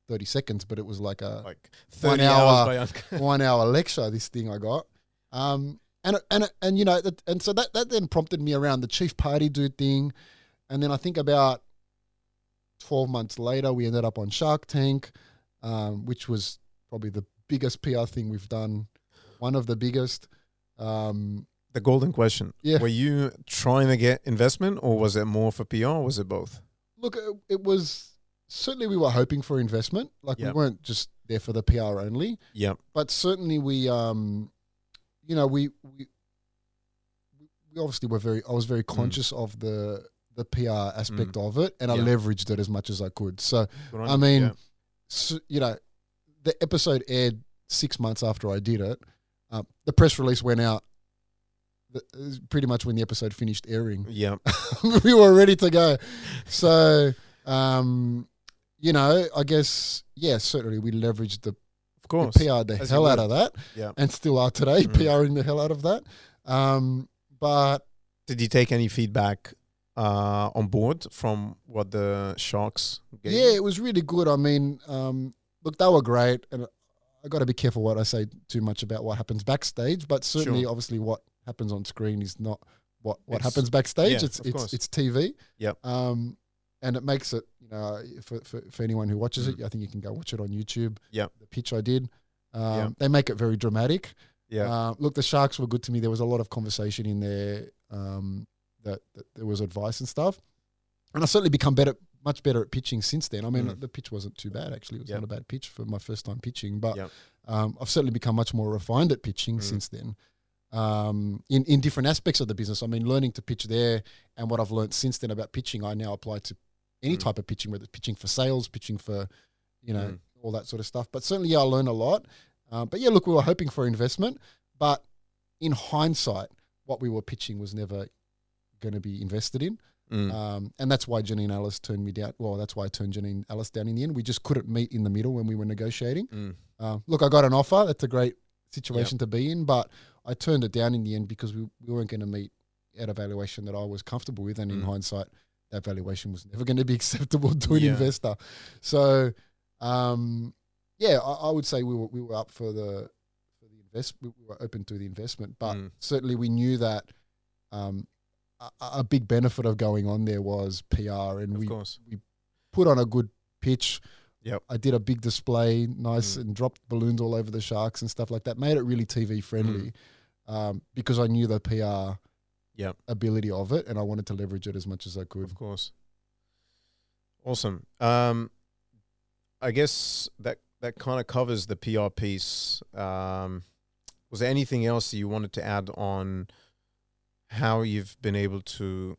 [SPEAKER 2] thirty seconds, but it was like a
[SPEAKER 1] Like
[SPEAKER 2] One
[SPEAKER 1] 30
[SPEAKER 2] hour- *laughs* one hour lecture. This thing I got, um, and and and you know, that, and so that that then prompted me around the chief party dude thing, and then I think about twelve months later, we ended up on Shark Tank, um, which was probably the biggest PR thing we've done, one of the biggest. Um,
[SPEAKER 1] the golden question.
[SPEAKER 2] Yeah.
[SPEAKER 1] Were you trying to get investment, or was it more for PR, or was it both?
[SPEAKER 2] look, it, it was certainly we were hoping for investment, like
[SPEAKER 1] Yeah.
[SPEAKER 2] we weren't just there for the PR only.
[SPEAKER 1] Yeah.
[SPEAKER 2] but certainly we um you know we we we obviously were very i was very conscious of the the pr aspect of it and i
[SPEAKER 1] Mm.
[SPEAKER 2] Leveraged it as much as i could so I mean,
[SPEAKER 1] Yeah.
[SPEAKER 2] so, you know the episode aired six months after i did it um, the press release went out was pretty much when the episode finished airing *laughs*
[SPEAKER 1] yeah. *laughs*
[SPEAKER 2] we were ready to go so um you know i guess yeah certainly we leveraged the
[SPEAKER 1] Of course.
[SPEAKER 2] PR'd the
[SPEAKER 1] As
[SPEAKER 2] hell out of that,
[SPEAKER 1] Yeah.
[SPEAKER 2] and still are today,
[SPEAKER 1] Mm.
[SPEAKER 2] PRing the hell out of that. Um, but
[SPEAKER 1] Did you take any feedback uh, on board from what the Sharks gave?
[SPEAKER 2] yeah, it was really good. I mean, um, look, they were great, and I got to be careful what I say too much about what happens backstage. But certainly,
[SPEAKER 1] Sure.
[SPEAKER 2] obviously, what happens on screen is not what what
[SPEAKER 1] It's-
[SPEAKER 2] happens backstage.
[SPEAKER 1] yeah,
[SPEAKER 2] it's it's
[SPEAKER 1] course.
[SPEAKER 2] it's TV.
[SPEAKER 1] Yep.
[SPEAKER 2] Um, and it makes it, you know, for for, for anyone who watches
[SPEAKER 1] Mm.
[SPEAKER 2] it, I think you can go watch it on YouTube.
[SPEAKER 1] Yep.
[SPEAKER 2] The pitch I did. Um,
[SPEAKER 1] Yep.
[SPEAKER 2] They make it very dramatic.
[SPEAKER 1] Yeah.
[SPEAKER 2] Uh, look, the Sharks were good to me. There was a lot of conversation in there. Um, that, that there was advice and stuff, and I certainly become better, much better at pitching since then. I mean,
[SPEAKER 1] Mm.
[SPEAKER 2] the pitch wasn't too bad actually. It was
[SPEAKER 1] Yep.
[SPEAKER 2] not a bad pitch for my first time pitching, but
[SPEAKER 1] Yep.
[SPEAKER 2] um, I've certainly become much more refined at pitching
[SPEAKER 1] Mm.
[SPEAKER 2] since then. Um, in in different aspects of the business, I mean, learning to pitch there, and what I've learned since then about pitching, I now apply to any
[SPEAKER 1] Mm.
[SPEAKER 2] type of pitching, whether it's pitching for sales, pitching for, you know,
[SPEAKER 1] Mm.
[SPEAKER 2] all that sort of stuff. But certainly, yeah, I learn a lot. Um, but yeah, look, we were hoping for investment, but in hindsight, what we were pitching was never going to be invested in.
[SPEAKER 1] Mm.
[SPEAKER 2] Um, and that's why Janine Allis turned me down. Well, that's why I turned Janine Allis down in the end. We just couldn't meet in the middle when we were negotiating.
[SPEAKER 1] Mm.
[SPEAKER 2] Uh, look, I got an offer. That's a great situation to be in, but I turned it down in the end because we, we weren't going to meet at a valuation that I was comfortable with. And in
[SPEAKER 1] Mm.
[SPEAKER 2] hindsight, that valuation was never going to be *laughs* acceptable to an
[SPEAKER 1] Yeah.
[SPEAKER 2] investor. So, um, yeah, I, I would say we were we were up for the for the invest. We were open to the investment, but
[SPEAKER 1] Mm.
[SPEAKER 2] certainly we knew that um, a, a big benefit of going on there was PR, and
[SPEAKER 1] Of
[SPEAKER 2] we
[SPEAKER 1] course.
[SPEAKER 2] put on a good pitch.
[SPEAKER 1] Yep.
[SPEAKER 2] I did a big display, nice,
[SPEAKER 1] Mm.
[SPEAKER 2] and dropped balloons all over the sharks and stuff like that. Made it really TV friendly um, because I knew the PR
[SPEAKER 1] Yep.
[SPEAKER 2] ability of it, and I wanted to leverage it as much as I could.
[SPEAKER 1] Of course. Awesome. Um, I guess that that kind of covers the PR piece. Um, was there anything else that you wanted to add on how you've been able to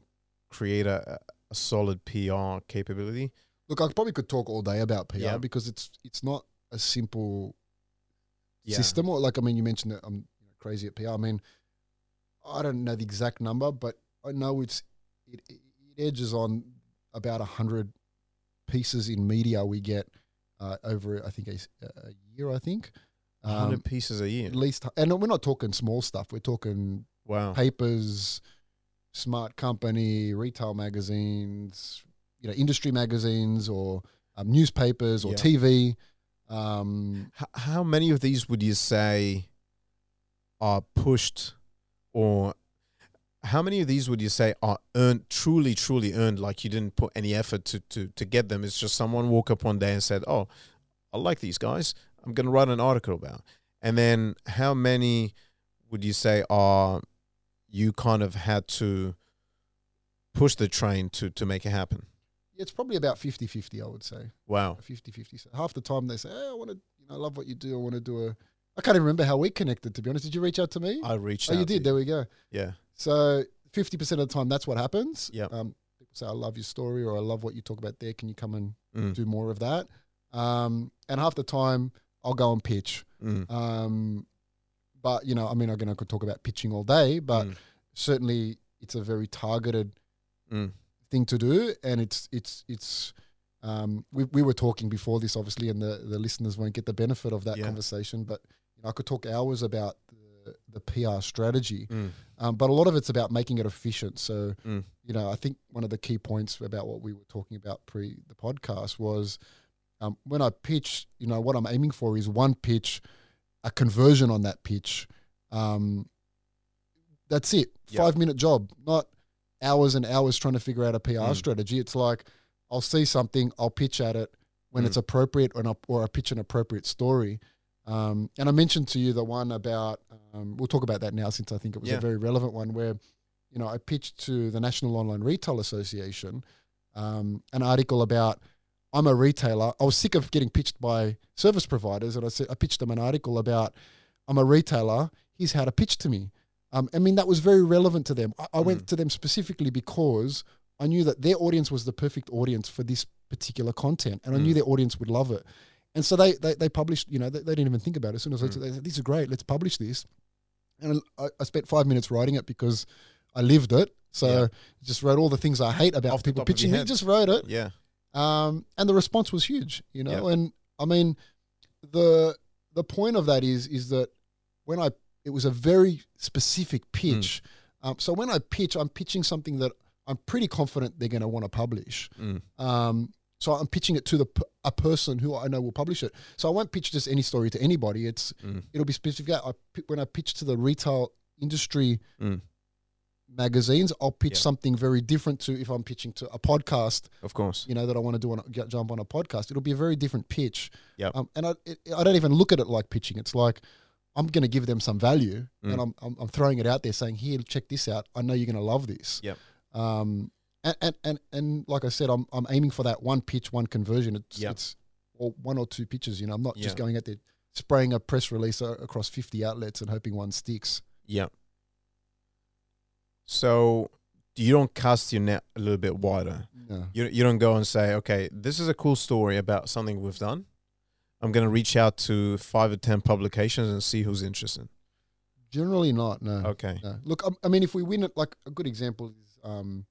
[SPEAKER 1] create a, a solid PR capability?
[SPEAKER 2] Look, I probably could talk all day about PR
[SPEAKER 1] Yeah.
[SPEAKER 2] because it's it's not a simple
[SPEAKER 1] Yeah.
[SPEAKER 2] system. Or like, I mean, you mentioned that I'm crazy at PR. I mean, I don't know the exact number, but I know it's it, it edges on about a hundred pieces in media we get uh, over I think a year. I think
[SPEAKER 1] A hundred
[SPEAKER 2] Um,
[SPEAKER 1] pieces a year.
[SPEAKER 2] at least, and we're not talking small stuff. We're talking
[SPEAKER 1] Wow.
[SPEAKER 2] papers, smart company, retail magazines, you know, industry magazines or um, newspapers or
[SPEAKER 1] Yeah.
[SPEAKER 2] TV. Um,
[SPEAKER 1] H- how many of these would you say are pushed or how many of these would you say are earned truly truly earned like you didn't put any effort to to to get them it's just someone woke up one day and said oh i like these guys i'm going to write an article about and then how many would you say are you kind of had to push the train to to make it happen
[SPEAKER 2] it's probably about 50-50, I would say.
[SPEAKER 1] wow
[SPEAKER 2] 50-50. So half the time they say, hey, I want to, you know, I love what you do. I want to do a, I can't even remember how we connected, to be honest. Did you reach out to me?
[SPEAKER 1] i reached
[SPEAKER 2] oh,
[SPEAKER 1] out
[SPEAKER 2] you did. There we go.
[SPEAKER 1] yeah
[SPEAKER 2] So 50% of the time, that's what happens.
[SPEAKER 1] Yep.
[SPEAKER 2] Um, people say, I love your story or I love what you talk about there. Can you come and
[SPEAKER 1] mm,
[SPEAKER 2] do more of that? Um, and half the time, I'll go and pitch.
[SPEAKER 1] mm,
[SPEAKER 2] Um, but you know, I mean, again, I could talk about pitching all day, but
[SPEAKER 1] mm,
[SPEAKER 2] certainly it's a very targeted
[SPEAKER 1] mm,
[SPEAKER 2] thing to do, and it's it's it's. Um, we we were talking before this, obviously, and the, the listeners won't get the benefit of that
[SPEAKER 1] Yeah.
[SPEAKER 2] conversation. But you know, I could talk hours about the, the PR strategy,
[SPEAKER 1] mm,
[SPEAKER 2] um, but a lot of it's about making it efficient. So,
[SPEAKER 1] Mm.
[SPEAKER 2] you know, I think one of the key points about what we were talking about pre the podcast was um, when I pitch, you know, what I'm aiming for is one pitch, a conversion on that pitch. Um, that's it.
[SPEAKER 1] Yeah.
[SPEAKER 2] Five minute job, not hours and hours trying to figure out a PR
[SPEAKER 1] Mm.
[SPEAKER 2] strategy. It's like I'll see something, I'll pitch at it when
[SPEAKER 1] Mm.
[SPEAKER 2] it's appropriate, or, or I pitch an appropriate story. Um, and I mentioned to you the one about, um, we'll talk about that now since I think it was
[SPEAKER 1] Yeah.
[SPEAKER 2] a very relevant one where, you know, I pitched to the National Online Retail Association um, an article about I'm a retailer. I was sick of getting pitched by service providers, and I said I pitched them an article about I'm a retailer. Here's how to pitch to me. Um, I mean, that was very relevant to them. I, I went
[SPEAKER 1] Mm.
[SPEAKER 2] to them specifically because I knew that their audience was the perfect audience for this particular content, and I knew
[SPEAKER 1] Mm.
[SPEAKER 2] their audience would love it. And so they they, they published. You know, they, they didn't even think about it. As soon as I
[SPEAKER 1] Mm.
[SPEAKER 2] said, they said, "This is great. Let's publish this," and I, I spent five minutes writing it because I lived it. So
[SPEAKER 1] Yeah.
[SPEAKER 2] just wrote all the things I hate about
[SPEAKER 1] Off
[SPEAKER 2] people
[SPEAKER 1] top of your
[SPEAKER 2] pitching me. Just wrote it,
[SPEAKER 1] yeah
[SPEAKER 2] um, and the response was huge. You know, and I mean, the the point of that is is that when I it was a very specific pitch. Um, so when I pitch, I'm pitching something that I'm pretty confident they're going to want to publish.
[SPEAKER 1] mm,
[SPEAKER 2] Um, so I'm pitching it to the a person who I know will publish it. So I won't pitch just any story to anybody. It's
[SPEAKER 1] mm,
[SPEAKER 2] it'll be specific. I, when I pitch to the retail industry
[SPEAKER 1] mm.
[SPEAKER 2] Magazines, I'll pitch
[SPEAKER 1] Yeah.
[SPEAKER 2] something very different to if I'm pitching to a podcast.
[SPEAKER 1] of course
[SPEAKER 2] You know that I want to do on a, get, jump on a podcast. It'll be a very different pitch.
[SPEAKER 1] Yep.
[SPEAKER 2] Um, and I it, I don't even look at it like pitching. It's like I'm going to give them some value,
[SPEAKER 1] Mm.
[SPEAKER 2] and I'm, I'm I'm throwing it out there, saying, "Here, check this out. I know you're going to love this."
[SPEAKER 1] Yep.
[SPEAKER 2] Um, and, and and and like I said, I'm I'm aiming for that one pitch, one conversion. It's
[SPEAKER 1] Yep.
[SPEAKER 2] it's or one or two pitches. You know, I'm not just going out there spraying a press release across 50 outlets and hoping one sticks.
[SPEAKER 1] Yeah. So you don't cast your net a little bit wider.
[SPEAKER 2] No.
[SPEAKER 1] You you don't go and say, okay, this is a cool story about something we've done, I'm going to reach out to five or 10 publications and see who's interested.
[SPEAKER 2] Generally, not. No.
[SPEAKER 1] Okay.
[SPEAKER 2] no. Look, I, I mean, if we win it, like a good example is um,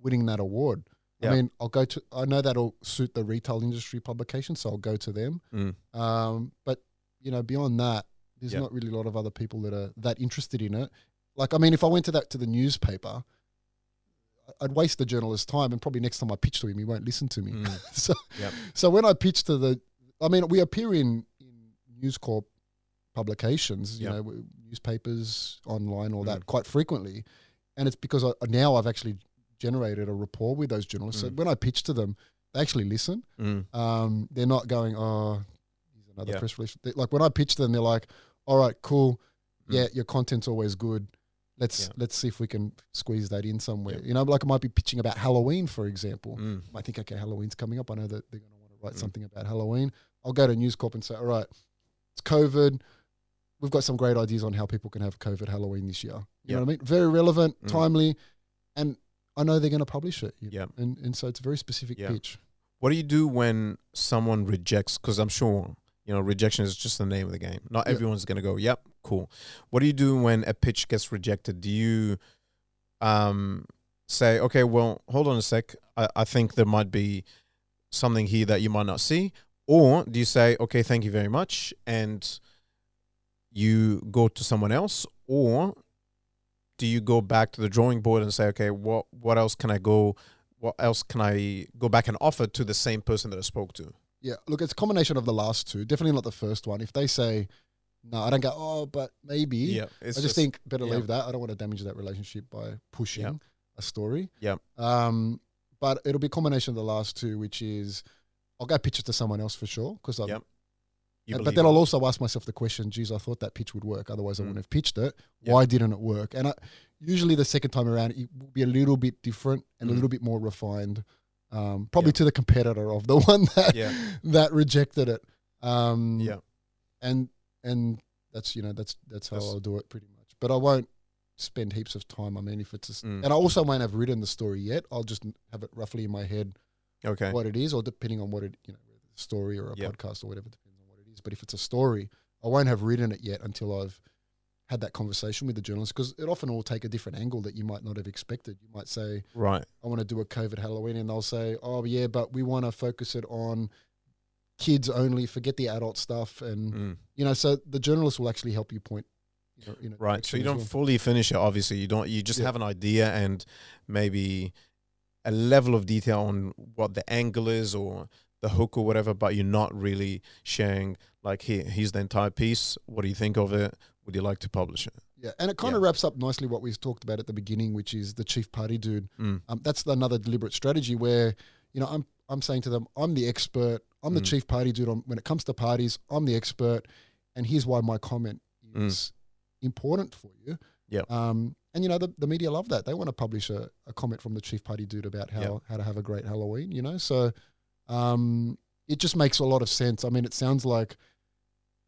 [SPEAKER 2] winning that award.
[SPEAKER 1] Yeah.
[SPEAKER 2] I mean, I'll go to. I know that'll suit the retail industry publication, so I'll go to them.
[SPEAKER 1] Mm.
[SPEAKER 2] Um, but you know, beyond that, there's
[SPEAKER 1] Yeah.
[SPEAKER 2] not really a lot of other people that are that interested in it. Like, I mean, if I went to that to the newspaper, I'd waste the journalist's time, and probably next time I pitch to him, he won't listen to me.
[SPEAKER 1] Mm. *laughs*
[SPEAKER 2] so,
[SPEAKER 1] Yep.
[SPEAKER 2] so when I pitch to the, I mean, we appear in in News Corp publications, you
[SPEAKER 1] Yep.
[SPEAKER 2] know, newspapers, online, all that,
[SPEAKER 1] Mm.
[SPEAKER 2] quite frequently, and it's because I, now I've actually generated a rapport with those journalists. So
[SPEAKER 1] Mm.
[SPEAKER 2] when I pitch to them, they actually listen.
[SPEAKER 1] Mm.
[SPEAKER 2] Um, they're not going, oh, here's another
[SPEAKER 1] Yeah.
[SPEAKER 2] press release. They, like when I pitch to them, they're like, all right, cool.
[SPEAKER 1] Mm.
[SPEAKER 2] Yeah, your content's always good. Let's
[SPEAKER 1] Yeah.
[SPEAKER 2] let's see if we can squeeze that in somewhere.
[SPEAKER 1] Yeah.
[SPEAKER 2] You know, like I might be pitching about Halloween, for example.
[SPEAKER 1] Mm.
[SPEAKER 2] I think, okay, Halloween's coming up. I know that they're going to want to write
[SPEAKER 1] Mm.
[SPEAKER 2] something about Halloween. I'll go to News Corp and say, all right, it's COVID. We've got some great ideas on how people can have COVID Halloween this year. You
[SPEAKER 1] Yeah.
[SPEAKER 2] know what I mean? Very relevant,
[SPEAKER 1] Mm.
[SPEAKER 2] timely, and I know they're going to publish it.
[SPEAKER 1] Yeah.
[SPEAKER 2] And and so it's a very specific pitch.
[SPEAKER 1] What do you do when someone rejects? Because I'm sure you know rejection is just the name of the game. Not everyone's gonna go, "Yep, cool." What do you do when a pitch gets rejected? Do you um, say, "Okay, well, hold on a sec. I, I think there might be something here that you might not see," or do you say, "Okay, thank you very much," and you go to someone else, or do you go back to the drawing board and say, "Okay, what what else can I go?" What else can I go back and offer to the same person that I spoke to?
[SPEAKER 2] Yeah, look, it's a combination of the last two. Definitely not the first one. If they say no, I don't go. Oh, but maybe.
[SPEAKER 1] Yeah,
[SPEAKER 2] I
[SPEAKER 1] it's
[SPEAKER 2] just, think better
[SPEAKER 1] yeah.
[SPEAKER 2] leave that. I don't want to damage that relationship by pushing
[SPEAKER 1] Yeah.
[SPEAKER 2] a story.
[SPEAKER 1] Yeah.
[SPEAKER 2] Um, but it'll be a combination of the last two, which is I'll go pitch it to someone else for sure because I'm.
[SPEAKER 1] Yep. You
[SPEAKER 2] but then
[SPEAKER 1] it.
[SPEAKER 2] I'll also ask myself the question: Geez, I thought that pitch would work. Otherwise, I
[SPEAKER 1] Mm.
[SPEAKER 2] wouldn't have pitched it.
[SPEAKER 1] Yeah.
[SPEAKER 2] Why didn't it work? And I, usually the second time around, it will be a little bit different and a
[SPEAKER 1] Mm.
[SPEAKER 2] little bit more refined. Um, probably
[SPEAKER 1] Yeah.
[SPEAKER 2] to the competitor of the *laughs* one that
[SPEAKER 1] Yeah.
[SPEAKER 2] that rejected it. Um,
[SPEAKER 1] yeah,
[SPEAKER 2] and and that's you know that's that's how
[SPEAKER 1] That's-
[SPEAKER 2] I'll do it pretty much. But I won't spend heaps of time. I mean, if it's a,
[SPEAKER 1] Mm.
[SPEAKER 2] and I also won't have written the story yet. I'll just have it roughly in my head
[SPEAKER 1] okay,
[SPEAKER 2] what it is, or depending on what it you know, a story or a
[SPEAKER 1] Yeah.
[SPEAKER 2] podcast or whatever, depends on what it is. But if it's a story, I won't have written it yet until I've had that conversation with the journalist because it often will take a different angle that you might not have expected. You might say,
[SPEAKER 1] right,
[SPEAKER 2] I want to do a COVID Halloween, and they'll say, "Oh yeah, but we want to focus it on kids only. Forget the adult stuff." And
[SPEAKER 1] Mm.
[SPEAKER 2] you know, so the journalist will actually help you point. You know,
[SPEAKER 1] right. So you don't
[SPEAKER 2] well.
[SPEAKER 1] fully finish it. Obviously, you don't. You just
[SPEAKER 2] Yeah.
[SPEAKER 1] have an idea and maybe a level of detail on what the angle is or the hook or whatever, but you're not really sharing. Like, here, here's the entire piece. What do you think of it? Would you like to publish it?
[SPEAKER 2] Yeah, and it kind of wraps up nicely what we've talked about at the beginning, which is the chief party dude.
[SPEAKER 1] Mm.
[SPEAKER 2] Um, that's another deliberate strategy where, you know, I'm I'm saying to them, I'm the expert. I'm the
[SPEAKER 1] Mm.
[SPEAKER 2] chief party dude. On, when it comes to parties, I'm the expert, and here's why my comment
[SPEAKER 1] Mm.
[SPEAKER 2] is important for you.
[SPEAKER 1] Yep.
[SPEAKER 2] Um, and you know, the, the media love that. They want to publish a, a comment from the chief party dude about how
[SPEAKER 1] Yep.
[SPEAKER 2] how to have a great Halloween. You know, so um, it just makes a lot of sense. I mean, it sounds like.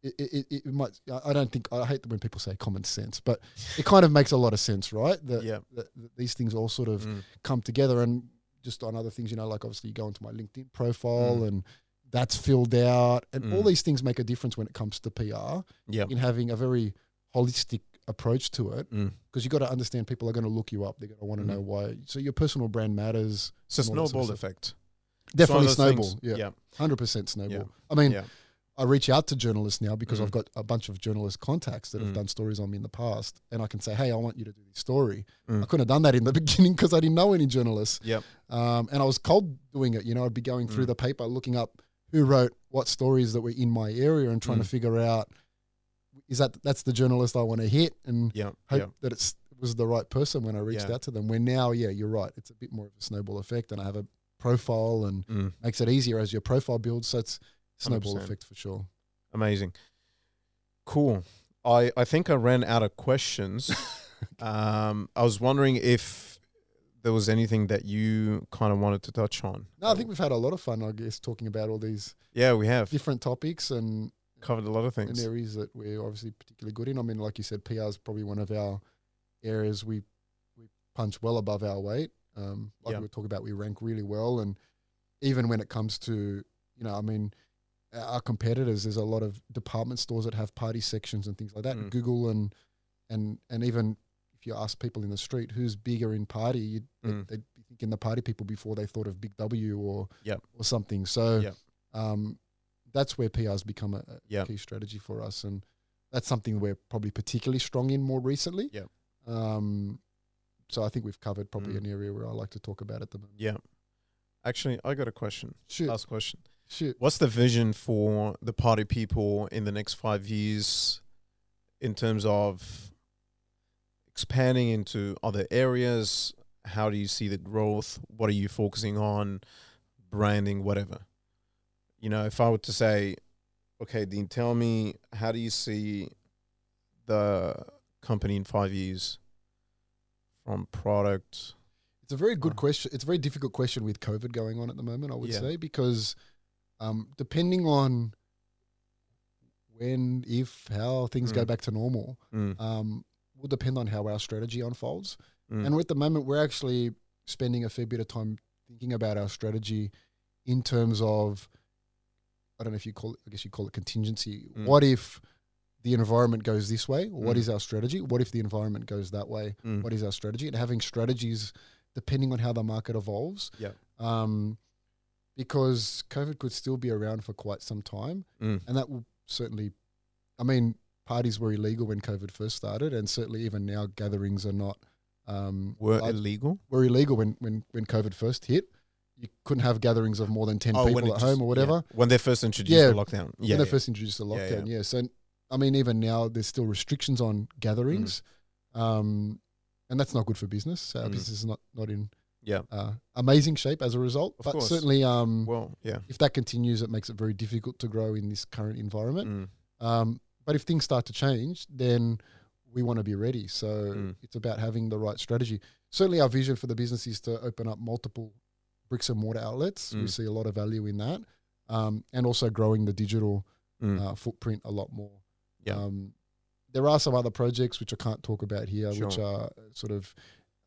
[SPEAKER 2] It, it, it, might. I- I don't think. I hate when people say common sense, but it kind of makes a lot of sense, right? That,
[SPEAKER 1] Yeah.
[SPEAKER 2] that, that these things all sort of
[SPEAKER 1] Mm.
[SPEAKER 2] come together and just on other things, you know, like obviously you go into my LinkedIn profile
[SPEAKER 1] Mm.
[SPEAKER 2] and that's filled out and all
[SPEAKER 1] Mm.
[SPEAKER 2] these things make a difference when it comes to PR
[SPEAKER 1] Yeah.
[SPEAKER 2] in having a very holistic approach to it
[SPEAKER 1] Mm.
[SPEAKER 2] because you got to understand people are going to look you up. They're going to want to
[SPEAKER 1] Mhm.
[SPEAKER 2] know why. So your personal brand matters.
[SPEAKER 1] It's a
[SPEAKER 2] and all that sort of
[SPEAKER 1] snowball effect. It's one of
[SPEAKER 2] Definitely snowball.
[SPEAKER 1] things-
[SPEAKER 2] Yeah.
[SPEAKER 1] Yeah.
[SPEAKER 2] 100% snowball.
[SPEAKER 1] Yeah.
[SPEAKER 2] I mean,
[SPEAKER 1] yeah.
[SPEAKER 2] I reach out to journalists now because
[SPEAKER 1] Mm.
[SPEAKER 2] I've got a bunch of journalist contacts that have
[SPEAKER 1] Mm.
[SPEAKER 2] done stories on me in the past, and I can say, "Hey, I want you to do this story."
[SPEAKER 1] Mm.
[SPEAKER 2] I couldn't have done that in the *laughs* beginning because I didn't know any journalists,
[SPEAKER 1] Yep.
[SPEAKER 2] um, and I was cold doing it. You know, I'd be going through
[SPEAKER 1] Mm.
[SPEAKER 2] the paper, looking up who wrote what stories that were in my area, and trying to
[SPEAKER 1] Mm.
[SPEAKER 2] figure out is that that's the journalist I want to hit, and
[SPEAKER 1] Yeah.
[SPEAKER 2] hope
[SPEAKER 1] Yeah.
[SPEAKER 2] that it's it was the right person when I reached
[SPEAKER 1] Yeah.
[SPEAKER 2] out to them. Where now, yeah, you're right, it's a bit more of a snowball effect, and I have a profile and
[SPEAKER 1] Mm.
[SPEAKER 2] makes it easier as your profile builds. So it's snowball
[SPEAKER 1] 100%.
[SPEAKER 2] effect for sure.
[SPEAKER 1] Amazing. Cool. I, I think I ran out of questions. *laughs* um, I was wondering if there was anything that you kind of wanted to touch on.
[SPEAKER 2] No, I think we've had a lot of fun, I guess, talking about all these
[SPEAKER 1] yeah, we have
[SPEAKER 2] different topics and,
[SPEAKER 1] covered a lot of things and
[SPEAKER 2] areas that we're obviously particularly good in. I mean, like you said, PR is probably one of our areas we we punch well above our weight. Um, like
[SPEAKER 1] Yeah.
[SPEAKER 2] we talking about, we rank really well, and even when it comes to, you know, I mean, our competitors, there's a lot of department stores that have party sections and things like that.
[SPEAKER 1] Mm.
[SPEAKER 2] Google and and and even if you ask people in the street who's bigger in party, you'd, they'd,
[SPEAKER 1] Mm.
[SPEAKER 2] they'd be thinking the party people before they thought of Big W or
[SPEAKER 1] Yep.
[SPEAKER 2] or something. So
[SPEAKER 1] Yep.
[SPEAKER 2] um, that's where PR's become a, a
[SPEAKER 1] Yep.
[SPEAKER 2] key strategy for us, and that's something we're probably particularly strong in more recently.
[SPEAKER 1] Yep.
[SPEAKER 2] Um, so I think we've covered probably
[SPEAKER 1] Mm.
[SPEAKER 2] an area where I like to talk about at the moment.
[SPEAKER 1] Yeah. Actually, I got a question.
[SPEAKER 2] Shoot,
[SPEAKER 1] Last question.
[SPEAKER 2] shoot.
[SPEAKER 1] What's the vision for the party people in the next five years in terms of expanding into other areas? How do you see the growth? What are you focusing on? Branding, whatever. You know, if I were to say, okay, Dean, tell me, how do you see the company in five years from product?
[SPEAKER 2] It's a very good question. It's a very difficult question with COVID going on at the moment, I would
[SPEAKER 1] Yeah.
[SPEAKER 2] say, because um, depending on when, if, how things go
[SPEAKER 1] Mm.
[SPEAKER 2] back to normal,
[SPEAKER 1] Mm,
[SPEAKER 2] um, will depend on how our strategy unfolds.
[SPEAKER 1] mm,
[SPEAKER 2] And at the moment, we're actually spending a fair bit of time thinking about our strategy in terms of, I don't know if you call it, I guess you call it contingency.
[SPEAKER 1] Mm.
[SPEAKER 2] What if the environment goes this way? What
[SPEAKER 1] Mm.
[SPEAKER 2] is our strategy? What if the environment goes that way?
[SPEAKER 1] mm,
[SPEAKER 2] What is our strategy? And having strategies depending on how the market evolves.
[SPEAKER 1] Yeah.
[SPEAKER 2] Um, because COVID could still be around for quite some time
[SPEAKER 1] mm,
[SPEAKER 2] and that will certainly i mean parties were illegal when covid first started and certainly even now gatherings are not um
[SPEAKER 1] were illegal?
[SPEAKER 2] were illegal when when when covid first hit you couldn't have gatherings of more than 10
[SPEAKER 1] Oh,
[SPEAKER 2] people at
[SPEAKER 1] just-
[SPEAKER 2] home or whatever
[SPEAKER 1] yeah. When they first introduced
[SPEAKER 2] Yeah.
[SPEAKER 1] the lockdown. Yeah.
[SPEAKER 2] when they first introduced the lockdown
[SPEAKER 1] yeah.
[SPEAKER 2] yeah, so i mean even now there's still restrictions on gatherings
[SPEAKER 1] Mm.
[SPEAKER 2] um and that's not good for business our
[SPEAKER 1] Mm.
[SPEAKER 2] business is not not in
[SPEAKER 1] Yeah.
[SPEAKER 2] uh, amazing shape as a result
[SPEAKER 1] Of
[SPEAKER 2] but
[SPEAKER 1] course.
[SPEAKER 2] certainly um
[SPEAKER 1] Well, yeah.
[SPEAKER 2] if that continues it makes it very difficult to grow in this current environment
[SPEAKER 1] Mm,
[SPEAKER 2] Um, but if things start to change, then we want to be ready. So
[SPEAKER 1] Mm.
[SPEAKER 2] it's about having the right strategy. Certainly, our vision for the business is to open up multiple bricks and mortar outlets. We
[SPEAKER 1] Mm.
[SPEAKER 2] see a lot of value in that, um, and also growing the digital
[SPEAKER 1] mm,
[SPEAKER 2] uh, footprint a lot more.
[SPEAKER 1] Yeah.
[SPEAKER 2] Um, there are some other projects which I can't talk about here, which are sort of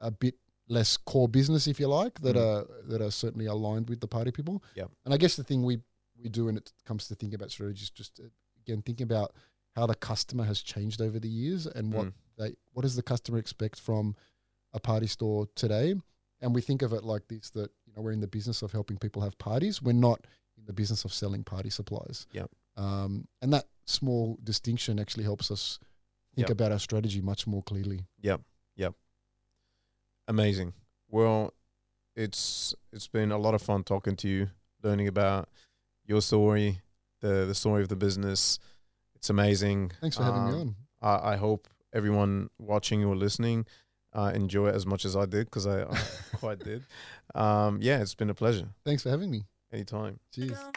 [SPEAKER 2] a bit less core business, if you like, that
[SPEAKER 1] Mm.
[SPEAKER 2] are that are certainly aligned with the party people.
[SPEAKER 1] Yeah.
[SPEAKER 2] And I guess the thing we we do when it comes to thinking about strategy is just uh, again thinking about how the customer has changed over the years and what
[SPEAKER 1] mm,
[SPEAKER 2] they what does the customer expect from a party store today and we think of it like this that you know we're in the business of helping people have parties we're not in the business of selling party supplies
[SPEAKER 1] Yep.
[SPEAKER 2] um, and that small distinction actually helps us think
[SPEAKER 1] Yep.
[SPEAKER 2] about our strategy much more clearly
[SPEAKER 1] Yep. Yep. Amazing. Well, it's it's been a lot of fun talking to you, learning about your story, the the story of the business. It's amazing.
[SPEAKER 2] thanks for having me
[SPEAKER 1] Um,
[SPEAKER 2] on
[SPEAKER 1] I, I hope everyone watching or listening uh, enjoy it as much as I did because I, I *laughs* quite did. Um, yeah, it's been a pleasure.
[SPEAKER 2] thanks for having me
[SPEAKER 1] Anytime.
[SPEAKER 2] cheers
[SPEAKER 3] Don't